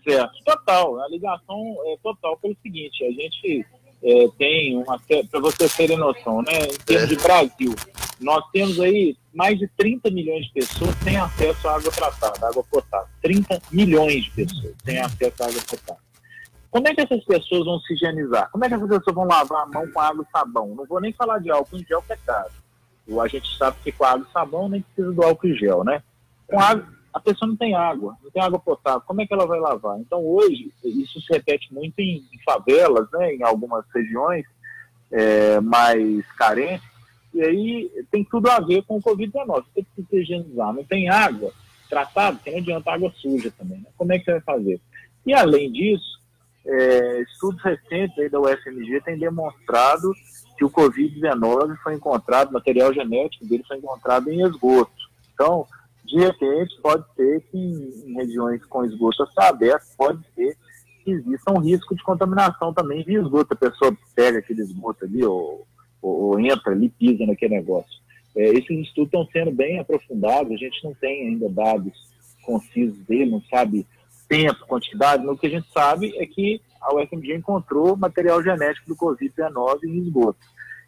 Certo, total. A ligação é total pelo seguinte, a gente é, tem uma. Para vocês terem noção, né? Em termos de Brasil, nós temos aí mais de 30 milhões de pessoas sem acesso à água tratada, água potável. 30 milhões de pessoas sem acesso à água potável. Como é que essas pessoas vão se higienizar? Como é que essas pessoas vão lavar a mão com água e sabão? Não vou nem falar de álcool em gel, que é caro. A gente sabe que com água e sabão nem precisa do álcool em gel, né? Com água, a pessoa não tem água, não tem água potável. Como é que ela vai lavar? Então, hoje, isso se repete muito em, em favelas, né, em algumas regiões é, mais carentes, e aí tem tudo a ver com o Covid-19. Você se higienizar. Não tem água tratada, que não adianta água suja também. Né? Como é que você vai fazer? E além disso, é, estudos recentes da UFMG têm demonstrado que o Covid-19 foi encontrado, material genético dele foi encontrado em esgoto. Então, de repente, pode ser que em, regiões com esgoto aberto, pode ser que exista um risco de contaminação também de esgoto. A pessoa pega aquele esgoto ali, ou ou, ou entra ali, pisa naquele negócio. É, esses estudos estão sendo bem aprofundados, a gente não tem ainda dados concisos dele, não sabe tempo, quantidade, mas o que a gente sabe é que a UFMG encontrou material genético do Covid-19 em esgoto.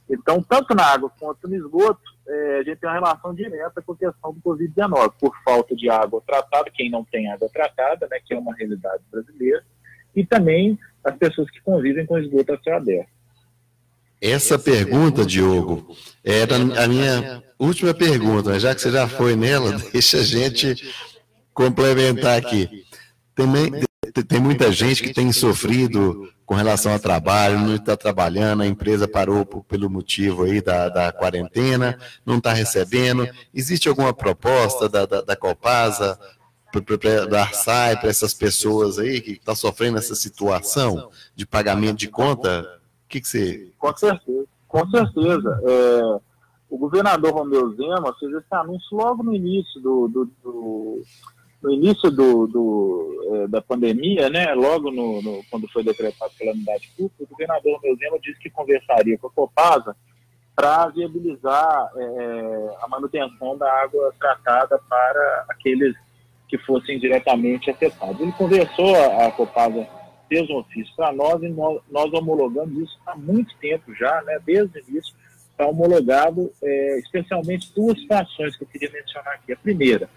Então, tanto na água quanto no esgoto, é, a gente tem uma relação direta com a questão do Covid-19, por falta de água tratada, quem não tem água tratada, né, que é uma realidade brasileira, e também as pessoas que convivem com esgoto a céu aberto. Essa pergunta, Diogo, era a minha última pergunta, mas já que você já foi nela, *laughs* deixa a gente complementar aqui. Também tem muita gente que tem sofrido com relação ao trabalho, não está trabalhando, a empresa parou pelo motivo aí da, da quarentena, não está recebendo. Existe alguma proposta da, da, da Copasa, da Arsai, para essas pessoas aí que estão tá sofrendo essa situação de pagamento de conta? O que, que você. Com certeza, com certeza. É, o governador Romeu Zema fez esse anúncio logo no início do, do, do no início do, do é, da pandemia, né, logo no, no, quando foi decretado calamidade pública, o governador Romeu disse que conversaria com a Copasa para viabilizar é, a manutenção da água tratada para aqueles que fossem diretamente afetados. Ele conversou, a Copasa fez um ofício para nós e nós, nós, homologamos isso há muito tempo já, né, desde o início, está homologado é, especialmente duas situações que eu queria mencionar aqui. A primeira,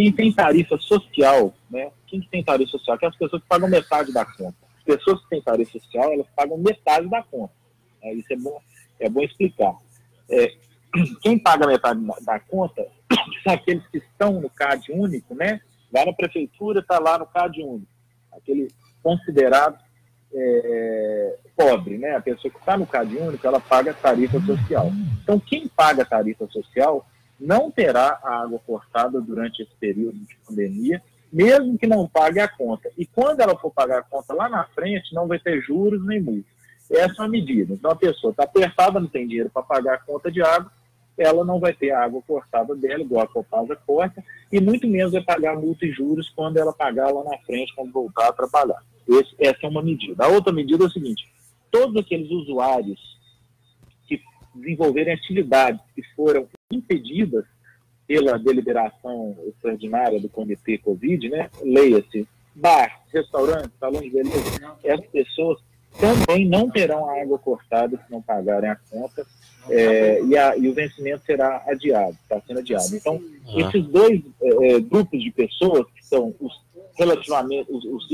quem tem tarifa social, né, quem tem tarifa social, que é as pessoas que pagam metade da conta. As pessoas que têm tarifa social, elas pagam metade da conta. Né, isso é bom, é bom explicar. É, *clears throat* quem paga metade da, da conta *clears throat* são aqueles que estão no CAD único, né? Vai na prefeitura, está lá no CAD único. Aquele considerado é, pobre, né? A pessoa que está no CAD único, ela paga tarifa social. Então, quem paga tarifa social não terá a água cortada durante esse período de pandemia, mesmo que não pague a conta. E quando ela for pagar a conta lá na frente, não vai ter juros nem multa. Essa é a medida. Então, a pessoa está apertada, não tem dinheiro para pagar a conta de água, ela não vai ter a água cortada dela, igual a Copasa corta, e muito menos vai pagar multa e juros quando ela pagar lá na frente, quando voltar a trabalhar. Esse, essa é uma medida. A outra medida é o seguinte: todos aqueles usuários que desenvolverem atividades que foram impedidas pela deliberação extraordinária do Comitê Covid, né? Leia-se, bar, restaurante, salão de beleza, essas pessoas também não terão a água cortada se não pagarem a conta é, e, a, e, o vencimento será adiado, está sendo adiado. Então, esses dois é, é, grupos de pessoas, que são os relativamente, os, os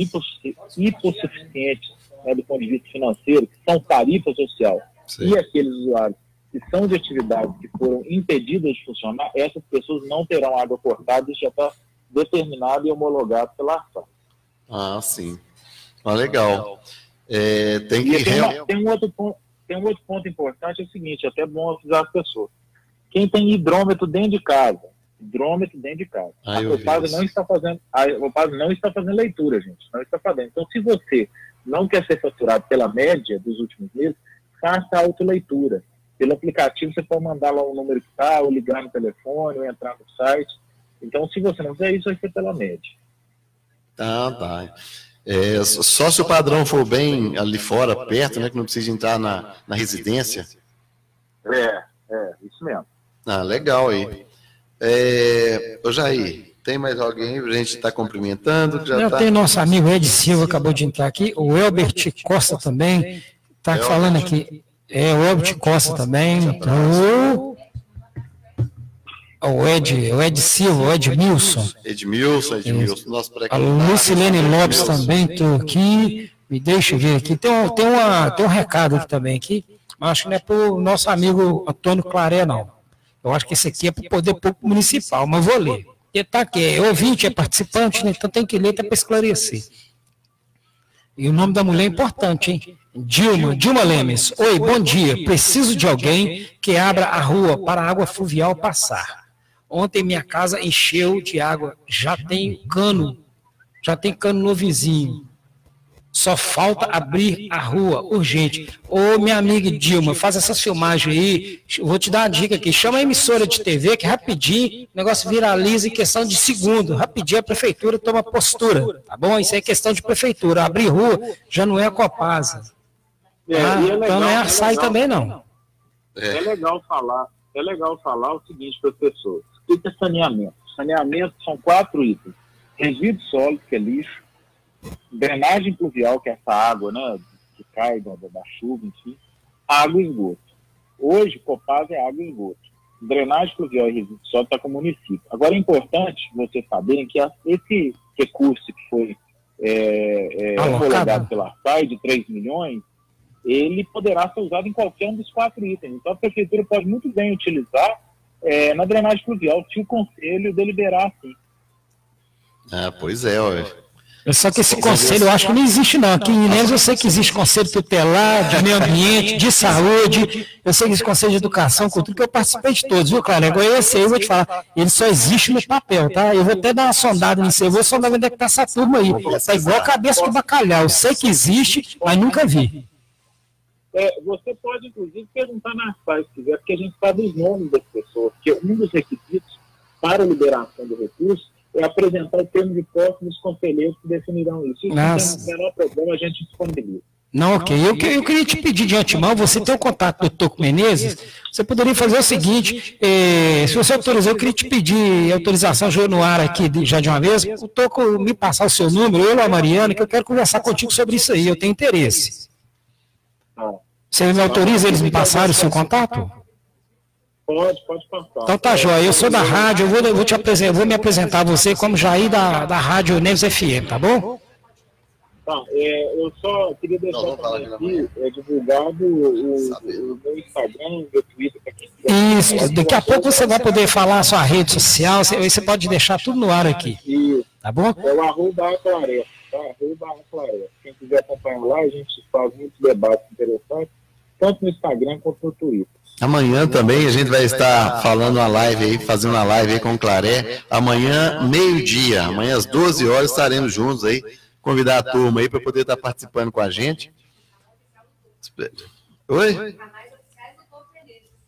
hipossuficientes né, do ponto de vista financeiro, que são tarifa social, Sim. e aqueles usuários são de atividades que foram impedidas de funcionar, essas pessoas não terão água cortada, isso já está determinado e homologado pela ARSA. Ah, sim. Ah, legal. É, tem que... Tem, uma, tem um outro ponto tem um outro ponto importante, é o seguinte, é até bom avisar as pessoas. Quem tem hidrômetro dentro de casa, hidrômetro dentro de casa, ah, a Copasa não está fazendo, a Copasa não está fazendo leitura, gente, não está fazendo. Então, se você não quer ser faturado pela média dos últimos meses, faça a autoleitura. Pelo aplicativo, você pode mandar lá o número que está, ou ligar no telefone, ou entrar no site. Então, se você não fizer isso, vai ser pela média. Ah, tá. É, só se o padrão for bem ali fora, perto, né, que não precisa entrar na, na residência. É, é, isso mesmo. Ah, legal aí. É, ô Jair, tem mais alguém a gente estar tá cumprimentando? Já tá... Tem nosso amigo Ed Silva, acabou de entrar aqui, o Elbert Costa também, está falando aqui. É, o Elbert Costa também. Então, o Ed, o Ed Silva, o Edmilson. Edmilson, Edmilson. Nosso a Lucilene Lopes também, estou aqui. Me deixa ver aqui. Tem um, tem, uma, tem um recado aqui também, aqui. mas acho que não é para o nosso amigo Antônio Claré, não. Eu acho que esse aqui é para o Poder Público Municipal, mas vou ler. Porque está aqui, é ouvinte, é participante, né? então tem que ler para esclarecer. E o nome da mulher é importante, hein? Dilma, Dilma Lemes. Oi, bom dia. Preciso de alguém que abra a rua para a água fluvial passar. Ontem minha casa encheu de água. Já tem cano. Já tem cano no vizinho. Só falta abrir a rua, urgente. Ô, minha amiga Dilma, faz essa filmagem aí. Vou te dar uma dica aqui. Chama a emissora de TV, que rapidinho o negócio viraliza em questão de segundo. Rapidinho a prefeitura toma postura. Tá bom? Isso é questão de prefeitura. Abrir rua já não é a Copasa. É, ah, é legal, então não é a SAI é também, não. É legal falar. É legal falar o seguinte para as pessoas o que é saneamento? Saneamento são quatro itens. Resíduo sólido, que é lixo, drenagem pluvial, que é essa água né, que cai da, da chuva, enfim, água e esgoto. Hoje, Copasa é água e esgoto. Drenagem pluvial e resíduo sólido está com o município. Agora, é importante vocês saberem que esse recurso que foi é, é, homologado pela SAI de 3 milhões, ele poderá ser usado em qualquer um dos quatro itens. Então, a prefeitura pode muito bem utilizar é, na drenagem pluvial, se o conselho deliberar assim. Ah, pois é, ué. Só que esse conselho eu acho que não existe, não. Aqui em Inês eu sei que existe conselho tutelar, de meio ambiente, de saúde, eu sei que existe conselho de educação, cultura, que eu participei de todos, viu, Clara? Agora esse aí eu vou te falar, ele só existe no papel, tá? Eu vou até dar uma sondada nisso, eu vou sondar onde é que tá essa turma aí. Tá igual a cabeça de bacalhau, eu sei que existe, mas nunca vi. É, você pode, inclusive, perguntar na FAI, se quiser, porque a gente sabe os nomes das pessoas, porque um dos requisitos para a liberação do recurso é apresentar o termo de posse dos conselheiros que definirão isso. Isso não tem o menor problema, a gente disponibiliza. Não, ok. Eu, eu queria te pedir de antemão, você tem o contato do Toco Menezes, você poderia fazer o seguinte, eh, se você autorizar, eu queria te pedir autorização no ar aqui já de uma vez, o Toco me passar o seu número, eu a Mariana, que eu quero conversar contigo sobre isso aí, eu tenho interesse. Você me autoriza eles me passarem o seu contato? Pode, pode passar. Então tá joia, eu sou da rádio, eu vou, eu vou, te apresentar, vou me apresentar a você como Jair da, da Rádio Neves FM, tá bom? Tá, é, eu só queria deixar não, também aqui é, divulgado o, o, meu Instagram, o meu Twitter. Isso, daqui a pouco você vai poder falar a sua rede social, você, você pode deixar tudo no ar aqui. Isso. Tá bom? É o arroba Aclareta, tá? Arroba Aclareta. Quem quiser acompanhar lá, a gente faz muitos debates interessantes, tanto no Instagram quanto no Twitter. Amanhã também a gente vai estar falando uma live aí, fazendo uma live aí com o Claré. Amanhã, meio-dia, amanhã às 12 horas estaremos juntos aí convidar a turma aí para poder estar participando com a gente. Oi?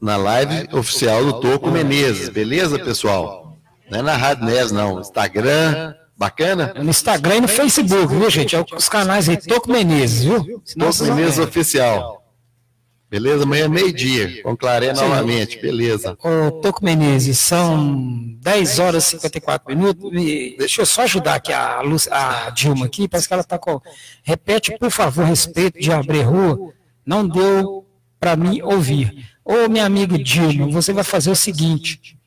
Na live oficial do Toco Menezes, beleza, pessoal? Não é na Rádio Neves, não. Instagram, bacana? É no Instagram e no Facebook, viu, gente? É os canais aí, Toco Menezes, viu? Toco Menezes Oficial. Beleza? Amanhã é meio-dia, com Claré novamente, beleza. Ô, Toco Menezes, são 10 horas e 54 minutos. E deixa eu só ajudar aqui a, Lu, a Dilma aqui, parece que ela está com. Repete, por favor, respeito de abrir rua. Não deu para mim ouvir. Ô, minha amiga Dilma, você vai fazer o seguinte.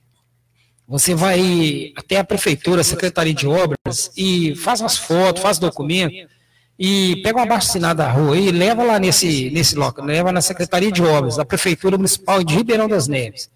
Você vai até a prefeitura, a Secretaria de Obras, e faz umas fotos, faz documento e pega uma baixa assinada da rua e leva lá nesse, nesse local, leva na Secretaria de Obras, da Prefeitura Municipal de Ribeirão das Neves.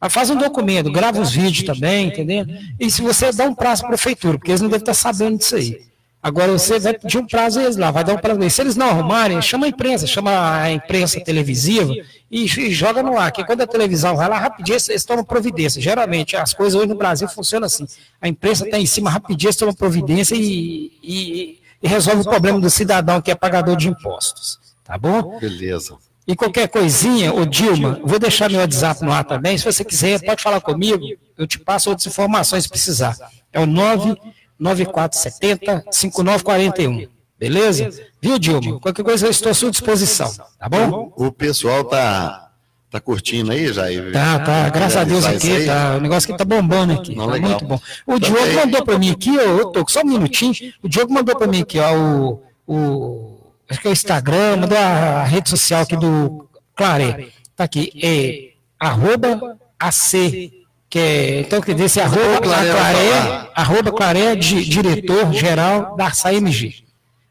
Mas faz um documento, grava os vídeos também, entendeu? E se você dá um prazo para a Prefeitura, porque eles não devem estar sabendo disso aí. Agora você vai pedir um prazo a eles lá, vai dar um prazo. Se eles não arrumarem, chama a imprensa, chama a imprensa televisiva e, e joga no ar. Que quando a televisão vai lá rapidinho, eles tomam providência. Geralmente, as coisas hoje no Brasil funcionam assim. A imprensa está em cima rapidinho, eles tomam providência e, e e resolve o problema do cidadão que é pagador de impostos. Tá bom? Beleza. E qualquer coisinha, o Dilma, vou deixar meu WhatsApp no ar também. Se você quiser, pode falar comigo. Eu te passo outras informações se precisar. É o 99470 5941. Beleza? Viu, Dilma? Qualquer coisa eu estou à sua disposição. Tá bom? O pessoal tá Tá curtindo aí, Jair? Tá, tá. Graças a Deus aqui, tá. O negócio aqui tá bombando aqui. Não, tá legal. muito bom. O Diogo mandou para mim aqui, eu tô só um minutinho. O Diogo mandou para mim aqui, ó, o, o acho que é o Instagram, mandou a, rede social aqui do Claré. Tá aqui, é arroba AC, que é, então quer dizer, esse arroba Claré, arroba Claré, diretor geral da SAMG.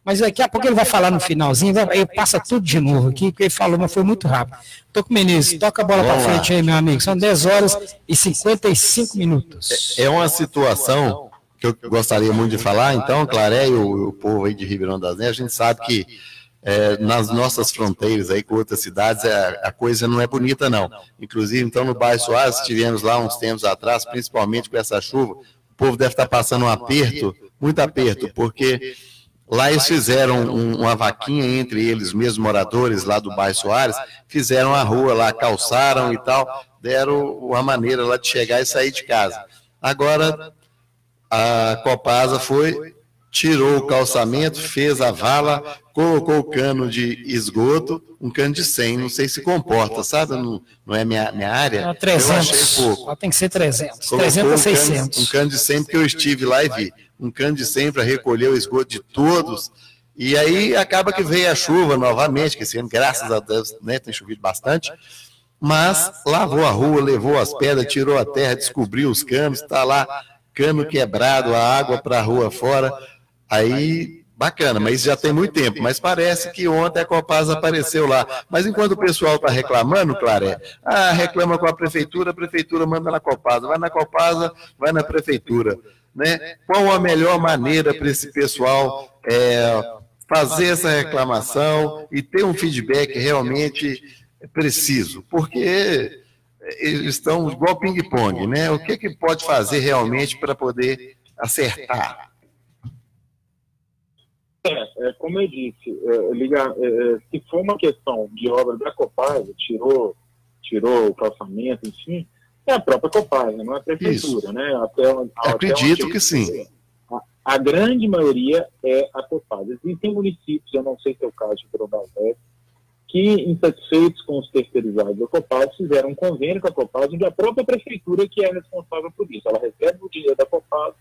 Mas daqui a pouco ele vai falar no finalzinho, vai, passa tudo de novo aqui, porque ele falou, mas foi muito rápido. Toco Menezes, toca a bola para frente aí, meu amigo. São 10 horas e 55 minutos. É, é uma situação que eu gostaria muito de falar, então, Claré e o, o povo aí de Ribeirão das Neves, a gente sabe que é, nas nossas fronteiras aí com outras cidades, é, a coisa não é bonita, não. Inclusive, então, no bairro Soares, estivemos lá uns tempos atrás, principalmente com essa chuva, o povo deve estar passando um aperto, muito aperto, porque Lá eles fizeram um, uma vaquinha entre eles mesmos, moradores lá do bairro Soares, fizeram a rua lá, calçaram e tal, deram uma maneira lá de chegar e sair de casa. Agora, a Copasa foi, tirou o calçamento, fez a vala, colocou o cano de esgoto, um cano de 100, não sei se comporta, sabe? Não, não é minha, minha área. É 300, eu achei pouco. Tem que ser 300, colocou 300 a 600. Um cano, um cano de 100, porque eu estive lá e vi um cano de 100 para recolher o esgoto de todos. E aí acaba que veio a chuva novamente, que esse ano, graças a Deus, né, tem chovido bastante. Mas lavou a rua, levou as pedras, tirou a terra, descobriu os canos, está lá, cano quebrado, a água para a rua fora. Aí, bacana, mas já tem muito tempo. Mas parece que ontem a Copasa apareceu lá. Mas enquanto o pessoal está reclamando, Claré, ah, reclama com a prefeitura, a prefeitura manda na Copasa. Vai na Copasa, vai na prefeitura né? Qual a melhor maneira para esse pessoal é, fazer essa reclamação e ter um feedback realmente preciso? Porque eles estão igual ping-pong, né? O que, que pode fazer realmente para poder acertar? É, é, como eu disse, é, liga, é, é, se for uma questão de obra da Copasa, tirou, tirou o calçamento, enfim, é a própria Copasa, não é a prefeitura, Isso. né? Até, até Acredito que sim. A, A grande maioria é a Copasa. Existem municípios, eu não sei se é o caso de Brunalvete, que, insatisfeitos com os terceirizados da Copasa, fizeram um convênio com a Copasa, onde a própria prefeitura que é responsável por isso. Ela recebe o dinheiro da Copasa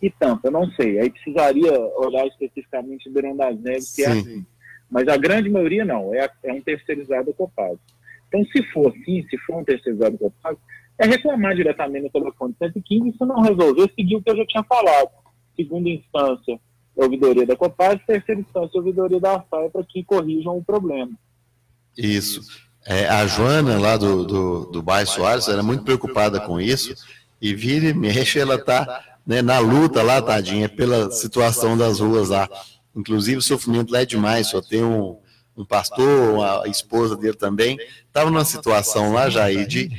e tampa, eu não sei. Aí precisaria olhar especificamente Beirão das Neves, que é Sim. é assim. Mas a grande maioria não, é, é um terceirizado Copasa. Então, se for assim, se for um terceirizado Copasa, é reclamar diretamente no telefone 115 e se não resolver, seguir o que eu já tinha falado. Segunda instância, ouvidoria da Copasa, terceira instância, ouvidoria da AFAI, para que corrijam o problema. Isso. É, a Joana, lá do, do, do bairro Soares, era muito preocupada com isso, e vira e mexe, ela está né, na luta lá, tadinha, pela situação das ruas lá. Inclusive, o sofrimento lá é demais, só tem um, um pastor, a esposa dele também, estava numa situação lá, Jair, de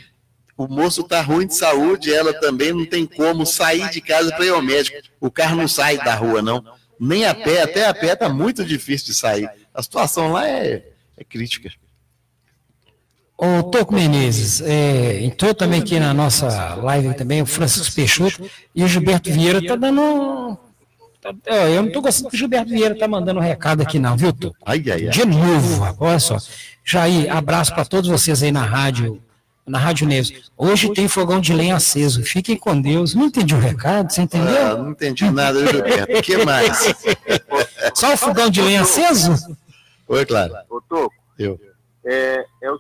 o moço está ruim de saúde, ela também não tem como sair de casa para ir ao médico. O carro não sai da rua, não. Nem a pé, até a pé está muito difícil de sair. A situação lá é, é crítica. O Toco Menezes, é, entrou também aqui na nossa live também o Francisco Peixoto e o Gilberto Vieira está dando. Tá, eu não estou gostando que o Gilberto Vieira está mandando um recado aqui, não, viu, Toco? De novo, olha só. Jair, abraço para todos vocês aí na rádio, na Rádio Neves. Hoje tem fogão de lenha aceso. Fiquem com Deus. Não entendi o recado, você entendeu? Ah, não entendi nada, Gilberto. O que mais? *laughs* Só o fogão de lenha aceso? Oi, claro. Ô, Toco. Eu. É, é o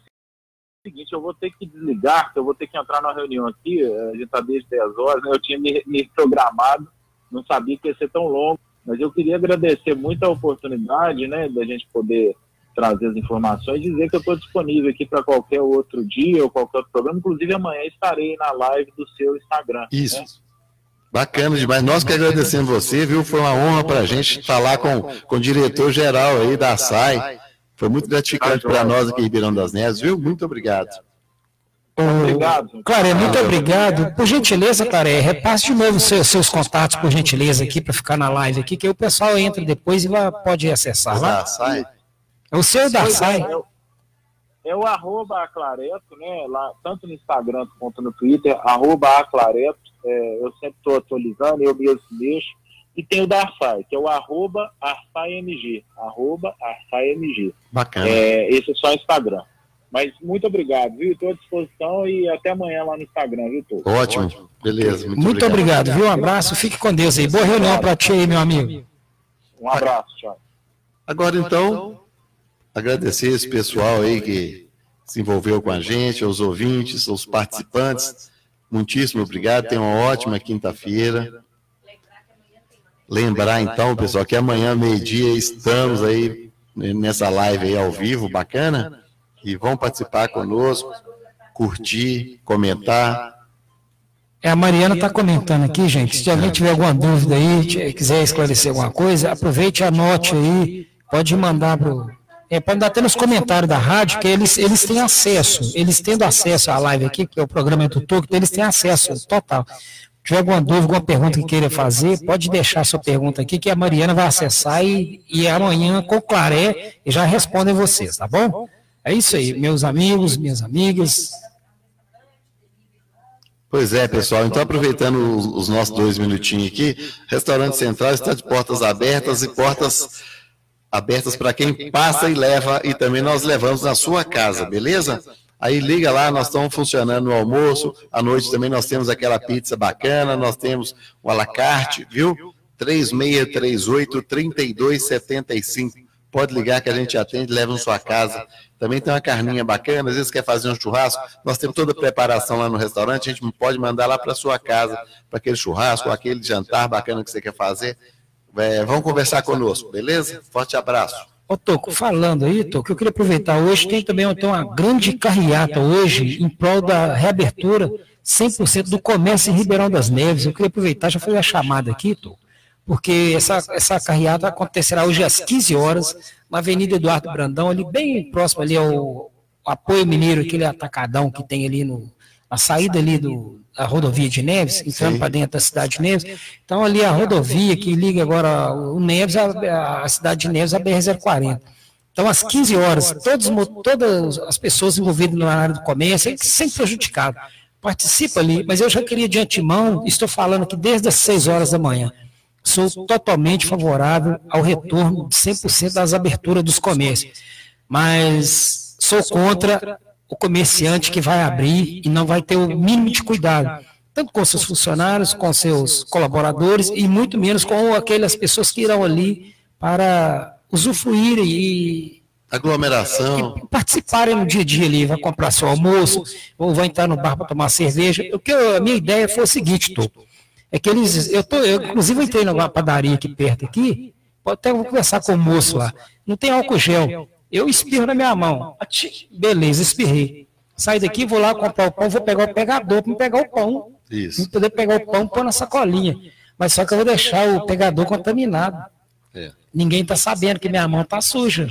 seguinte, eu vou ter que desligar, eu vou ter que entrar na reunião aqui, a gente está desde 10 horas, né? eu tinha me, me, programado, não sabia que ia ser tão longo, mas eu queria agradecer muito a oportunidade, né, da gente poder trazer as informações e dizer que eu estou disponível aqui para qualquer outro dia ou qualquer outro programa, inclusive amanhã estarei na live do seu Instagram. Isso. Né? Bacana demais. Nós que agradecemos você, viu? Foi uma honra para a gente falar com, com o diretor-geral aí da SAI, foi muito gratificante para nós aqui em Ribeirão das Neves, viu? Muito obrigado. Obrigado. Claré, muito obrigado. Por gentileza, Claré, repasse de novo seus, seus contatos, por gentileza, aqui, para ficar na live aqui, que o pessoal entra depois e vai, pode acessar. Lá. SAI? É o seu da SAI. É, é o arroba aclareto, né? Lá, tanto no Instagram quanto no Twitter, arroba aclareto. É, eu sempre estou atualizando, eu mesmo mexo. E tem o da Arsai, que é o arroba ArsaiMG. Arroba ArsaiMG. Bacana. É, esse é só Instagram. Mas muito obrigado, viu? Estou à disposição e até amanhã lá no Instagram, viu, Tô? Ótimo. Ótimo. Beleza. Muito, muito obrigado. obrigado, viu? Um abraço, fique com Deus aí. Boa reunião para ti aí, meu amigo. Um abraço, tchau. Agora então, agradecer esse pessoal aí que se envolveu com a gente, aos ouvintes, aos participantes. Muitíssimo obrigado. Tenham uma ótima quinta-feira. Lembrar então, pessoal, que amanhã, meio-dia, estamos aí nessa live aí ao vivo, bacana? E vão participar conosco, curtir, comentar. É, a Mariana está comentando aqui, gente. Se alguém tiver alguma dúvida aí, quiser esclarecer alguma coisa, aproveite anote aí. Pode mandar para o. É, pode dar até nos comentários da rádio, que eles, eles têm acesso, eles tendo acesso à live aqui, que é o programa do Toco, eles têm acesso total tiver alguma dúvida, alguma pergunta que queira fazer, pode deixar sua pergunta aqui, que a Mariana vai acessar e, e amanhã, com claré, já respondem vocês, tá bom? É isso aí, meus amigos, minhas amigas. Pois é, pessoal. Então, aproveitando os nossos dois minutinhos aqui, Restaurante Central está de portas abertas e portas abertas para quem passa e leva, e também nós levamos na sua casa, beleza? Aí liga lá, nós estamos funcionando no almoço. À noite também nós temos aquela pizza bacana, nós temos o alacarte, viu? 3638-3275. Pode ligar que a gente atende, leva na sua casa. Também tem uma carninha bacana, às vezes quer fazer um churrasco. Nós temos toda a preparação lá no restaurante, a gente pode mandar lá para sua casa, para aquele churrasco, aquele jantar bacana que você quer fazer. É, vamos conversar conosco, beleza? Forte abraço. Ô, Toco, falando aí, Toco, eu queria aproveitar hoje, tem também tem uma grande carreata hoje em prol da reabertura 100% do comércio em Ribeirão das Neves. Eu queria aproveitar, já fazer a chamada aqui, Toco, porque essa, essa carreata acontecerá hoje às 15 horas na Avenida Eduardo Brandão, ali bem próximo ali ao Apoio Mineiro, aquele atacadão que tem ali no, a saída ali do, da rodovia de Neves, entrando para dentro da cidade de Neves. Então, ali a rodovia que liga agora o Neves, a, a cidade de Neves, a BR-040. Então, às 15 horas, todos, todas as pessoas envolvidas na área do comércio, sempre prejudicado, participa ali, mas eu já queria de antemão, estou falando aqui desde as 6 horas da manhã, sou totalmente favorável ao retorno de 100% das aberturas dos comércios, mas sou contra o comerciante que vai abrir e não vai ter o mínimo de cuidado, tanto com seus funcionários, com seus colaboradores e muito menos com aquelas pessoas que irão ali para usufruir e aglomeração e participarem no dia a dia ali, vai comprar seu almoço ou vai entrar no bar para tomar cerveja. O que eu, a minha ideia foi o seguinte, Tô, é que eles, eu tô, eu inclusive entrei numa padaria aqui perto aqui, pode até conversar com o moço lá. Não tem álcool gel. Eu espirro na minha mão. Beleza, espirrei. Saio daqui, vou lá comprar o pão, vou pegar o pegador para me pegar o pão. Isso. Para poder pegar o pão, pôr na sacolinha. Mas só que eu vou deixar o pegador contaminado. É. Ninguém está sabendo que minha mão está suja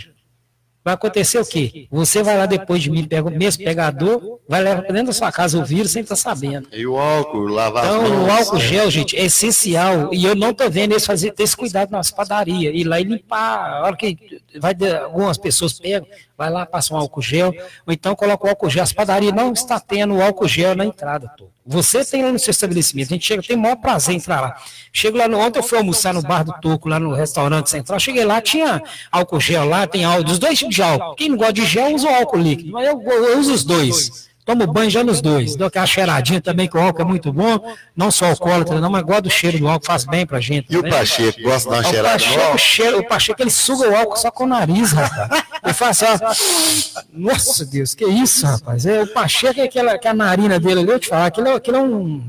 vai acontecer o quê? Você vai lá depois de mim, pega o mesmo pegador, vai levar para dentro da sua casa o vírus sem estar tá sabendo. E o álcool, lavar Então, o álcool gel, gente, é essencial. E eu não estou vendo eles fazer, ter esse cuidado nas padarias. Ir lá e limpar. A hora que vai, algumas pessoas pegam, vai lá, passa um álcool gel, ou então coloca o álcool gel. As padarias não está tendo álcool gel na entrada, tô. Você tem lá no seu estabelecimento, a gente chega, tem o maior prazer em entrar lá. Chego lá no, ontem eu fui almoçar no Bar do Toco, lá no restaurante central, cheguei lá, tinha álcool gel lá, tem álcool, os dois tipos de álcool. Quem não gosta de gel usa o álcool líquido, mas eu, eu uso os dois. Tomo banho já nos dois. Dou aquela cheiradinha também, que o álcool é muito bom. Não só alcoólatra, não, mas gosto do cheiro do álcool, faz bem pra gente. E o Pacheco, gosta de dar uma cheirada? O Pacheco, o Pacheco, ele suga o álcool só com o nariz, rapaz. Assim, ó. Nossa Deus, que isso, rapaz. É, o Pacheco é aquela, que a narina dele ali, eu te falar, aquilo, aquilo é um,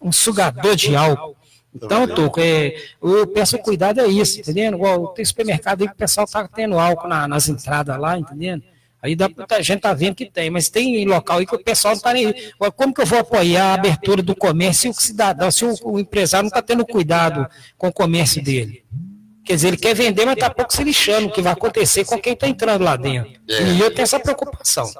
um sugador de álcool. Então, Toco, é, eu peço cuidado é isso, entendendo? Igual tem supermercado aí que o pessoal tá tendo álcool na, nas entradas lá, entendendo? Aí dá, a gente tá vendo que tem, mas tem local aí que o pessoal não está nem. Como que eu vou apoiar a abertura do comércio se o cidadão, se o, o empresário não está tendo cuidado com o comércio dele? Quer dizer, ele quer vender, mas está pouco se lixando o que vai acontecer com quem está entrando lá dentro. É. E eu tenho essa preocupação.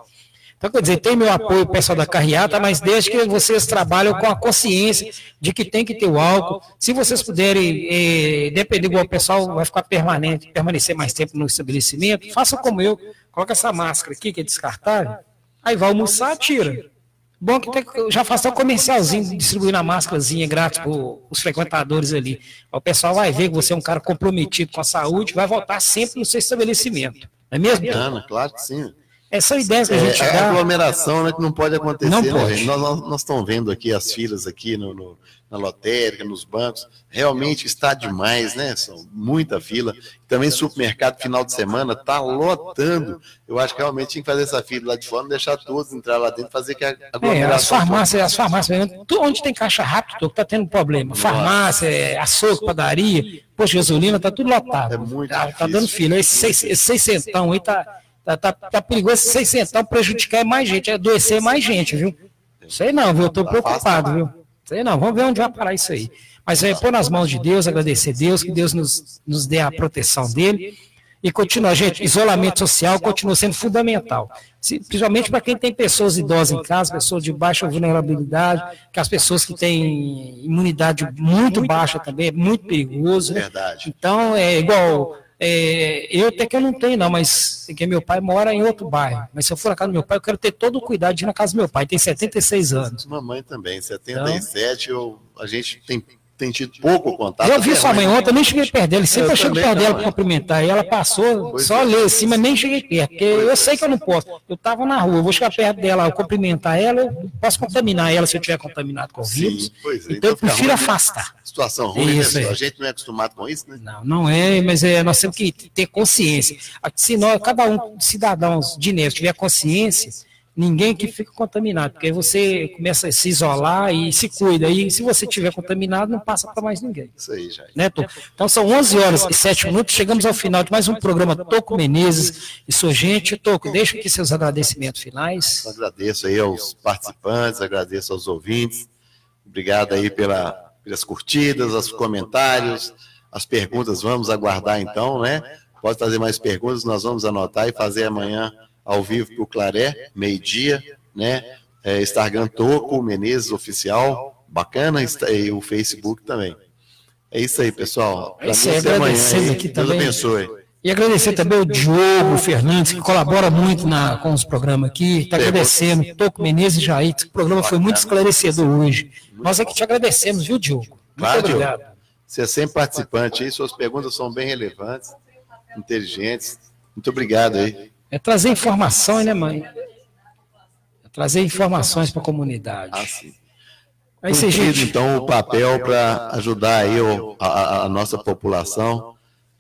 Então, quer dizer, tem meu apoio, o pessoal da carreata, mas desde que vocês trabalham com a consciência de que tem que ter o álcool. Se vocês puderem, eh, depender do pessoal vai ficar permanente, permanecer mais tempo no estabelecimento, façam como eu, Coloca essa máscara aqui, que é descartável. Aí vai almoçar, tira. Bom que tem, já faço um comercialzinho distribuindo a máscarazinha grátis para os frequentadores ali. O pessoal vai ver que você é um cara comprometido com a saúde, vai voltar sempre no seu estabelecimento. Não é mesmo? Bacana, claro que sim. Essa é a ideia que a gente é, dá. É a aglomeração né, que não pode acontecer. Não né, pode. Nós, nós, nós, estamos vendo aqui as filas aqui no, no, na lotérica, nos bancos. Realmente está demais, né? São muita fila. Também supermercado final de semana está lotando. Eu acho que realmente tinha que fazer essa fila lá de fora, deixar todos entrar lá dentro, fazer que a. É, as farmácias, as farmácias, onde tem caixa rápido, está tendo problema. Farmácia, é, açougue, padaria, de gasolina, está tudo lotado. É muito Está tá dando fila. Esse, seis, esse seiscentão aí está Tá, tá, tá perigoso esse 600 prejudicar mais gente, adoecer mais gente, viu? Sei não, viu? Eu tô preocupado, viu? Sei não, vamos ver onde vai parar isso aí. Mas é pôr nas mãos de Deus, agradecer a Deus, que Deus nos, nos dê a proteção dele. E continua, gente, isolamento social continua sendo fundamental. Principalmente para quem tem pessoas idosas em casa, pessoas de baixa vulnerabilidade, que as pessoas que têm imunidade muito baixa também, é muito perigoso. Verdade. Então, é igual é, eu até que eu não tenho, não, mas que meu pai mora em outro bairro. Mas se eu for na casa do meu pai, eu quero ter todo o cuidado de ir na casa do meu pai. Tem 76 anos. Mamãe também, 77. Então, eu, a gente tem tem tido pouco contato. Eu vi sua mãe ontem, nem cheguei perto dela. Sempre eu, chego perto dela para cumprimentar. E ela passou, pois só é. leu assim, mas nem cheguei perto. Porque pois eu sei que eu não posso. Eu estava na rua, eu vou chegar perto dela, eu cumprimentar ela, eu posso contaminar ela se eu tiver contaminado com o vírus. É. Então, então eu prefiro afastar. Situação ruim, né, isso, né? A gente não é acostumado com isso, né? Não, não é, mas é, nós temos que ter consciência. Se nós, cada um, cidadãos de Neves, tiver consciência ninguém que fica contaminado, porque aí você começa a se isolar e se cuida. E se você tiver contaminado, não passa para mais ninguém. Isso aí, já. Né, Então são 11 horas e 7 minutos, chegamos ao final de mais um programa Toco Menezes e sua gente. Toco, deixa aqui seus agradecimentos finais. Eu agradeço aí aos participantes, agradeço aos ouvintes. Obrigado aí pela, pelas curtidas, os comentários, as perguntas. Vamos aguardar então, né? Pode fazer mais perguntas, nós vamos anotar e fazer amanhã ao vivo para o Claré, meio-dia, né? É, Instagram Toco, Menezes Oficial, bacana, e o Facebook também. É isso aí, pessoal. É isso aí, agradecendo aqui Deus também. abençoe. E agradecer também o Diogo Fernandes, que colabora muito na, com os programas aqui. Está agradecendo, Toco Menezes e Jair, que o programa foi muito esclarecedor hoje. Nós é que te agradecemos, viu, Diogo? Muito claro, obrigado. Diogo. Você é sempre participante aí, suas perguntas são bem relevantes, inteligentes. Muito obrigado aí. É trazer informação, né, mãe? É trazer informações para a comunidade. Ah, sim. Aí, gente... então, o papel para ajudar aí a, a, nossa população,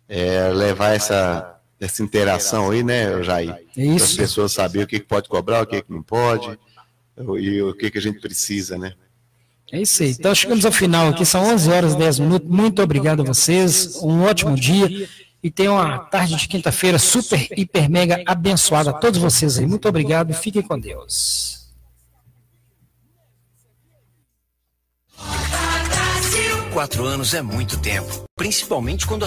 é, levar essa, essa interação aí, né, Jair? Isso. Para as pessoas saberem o que pode cobrar, o que não pode, e o que, que a gente precisa, né? É isso aí. Então chegamos ao final aqui, são 11 horas e 10 minutos. Muito obrigado a vocês, um ótimo dia e tenham uma tarde de quinta-feira super, hiper, mega abençoada a todos vocês aí. Muito obrigado, fiquem com Deus. Quatro anos é muito tempo, principalmente quando as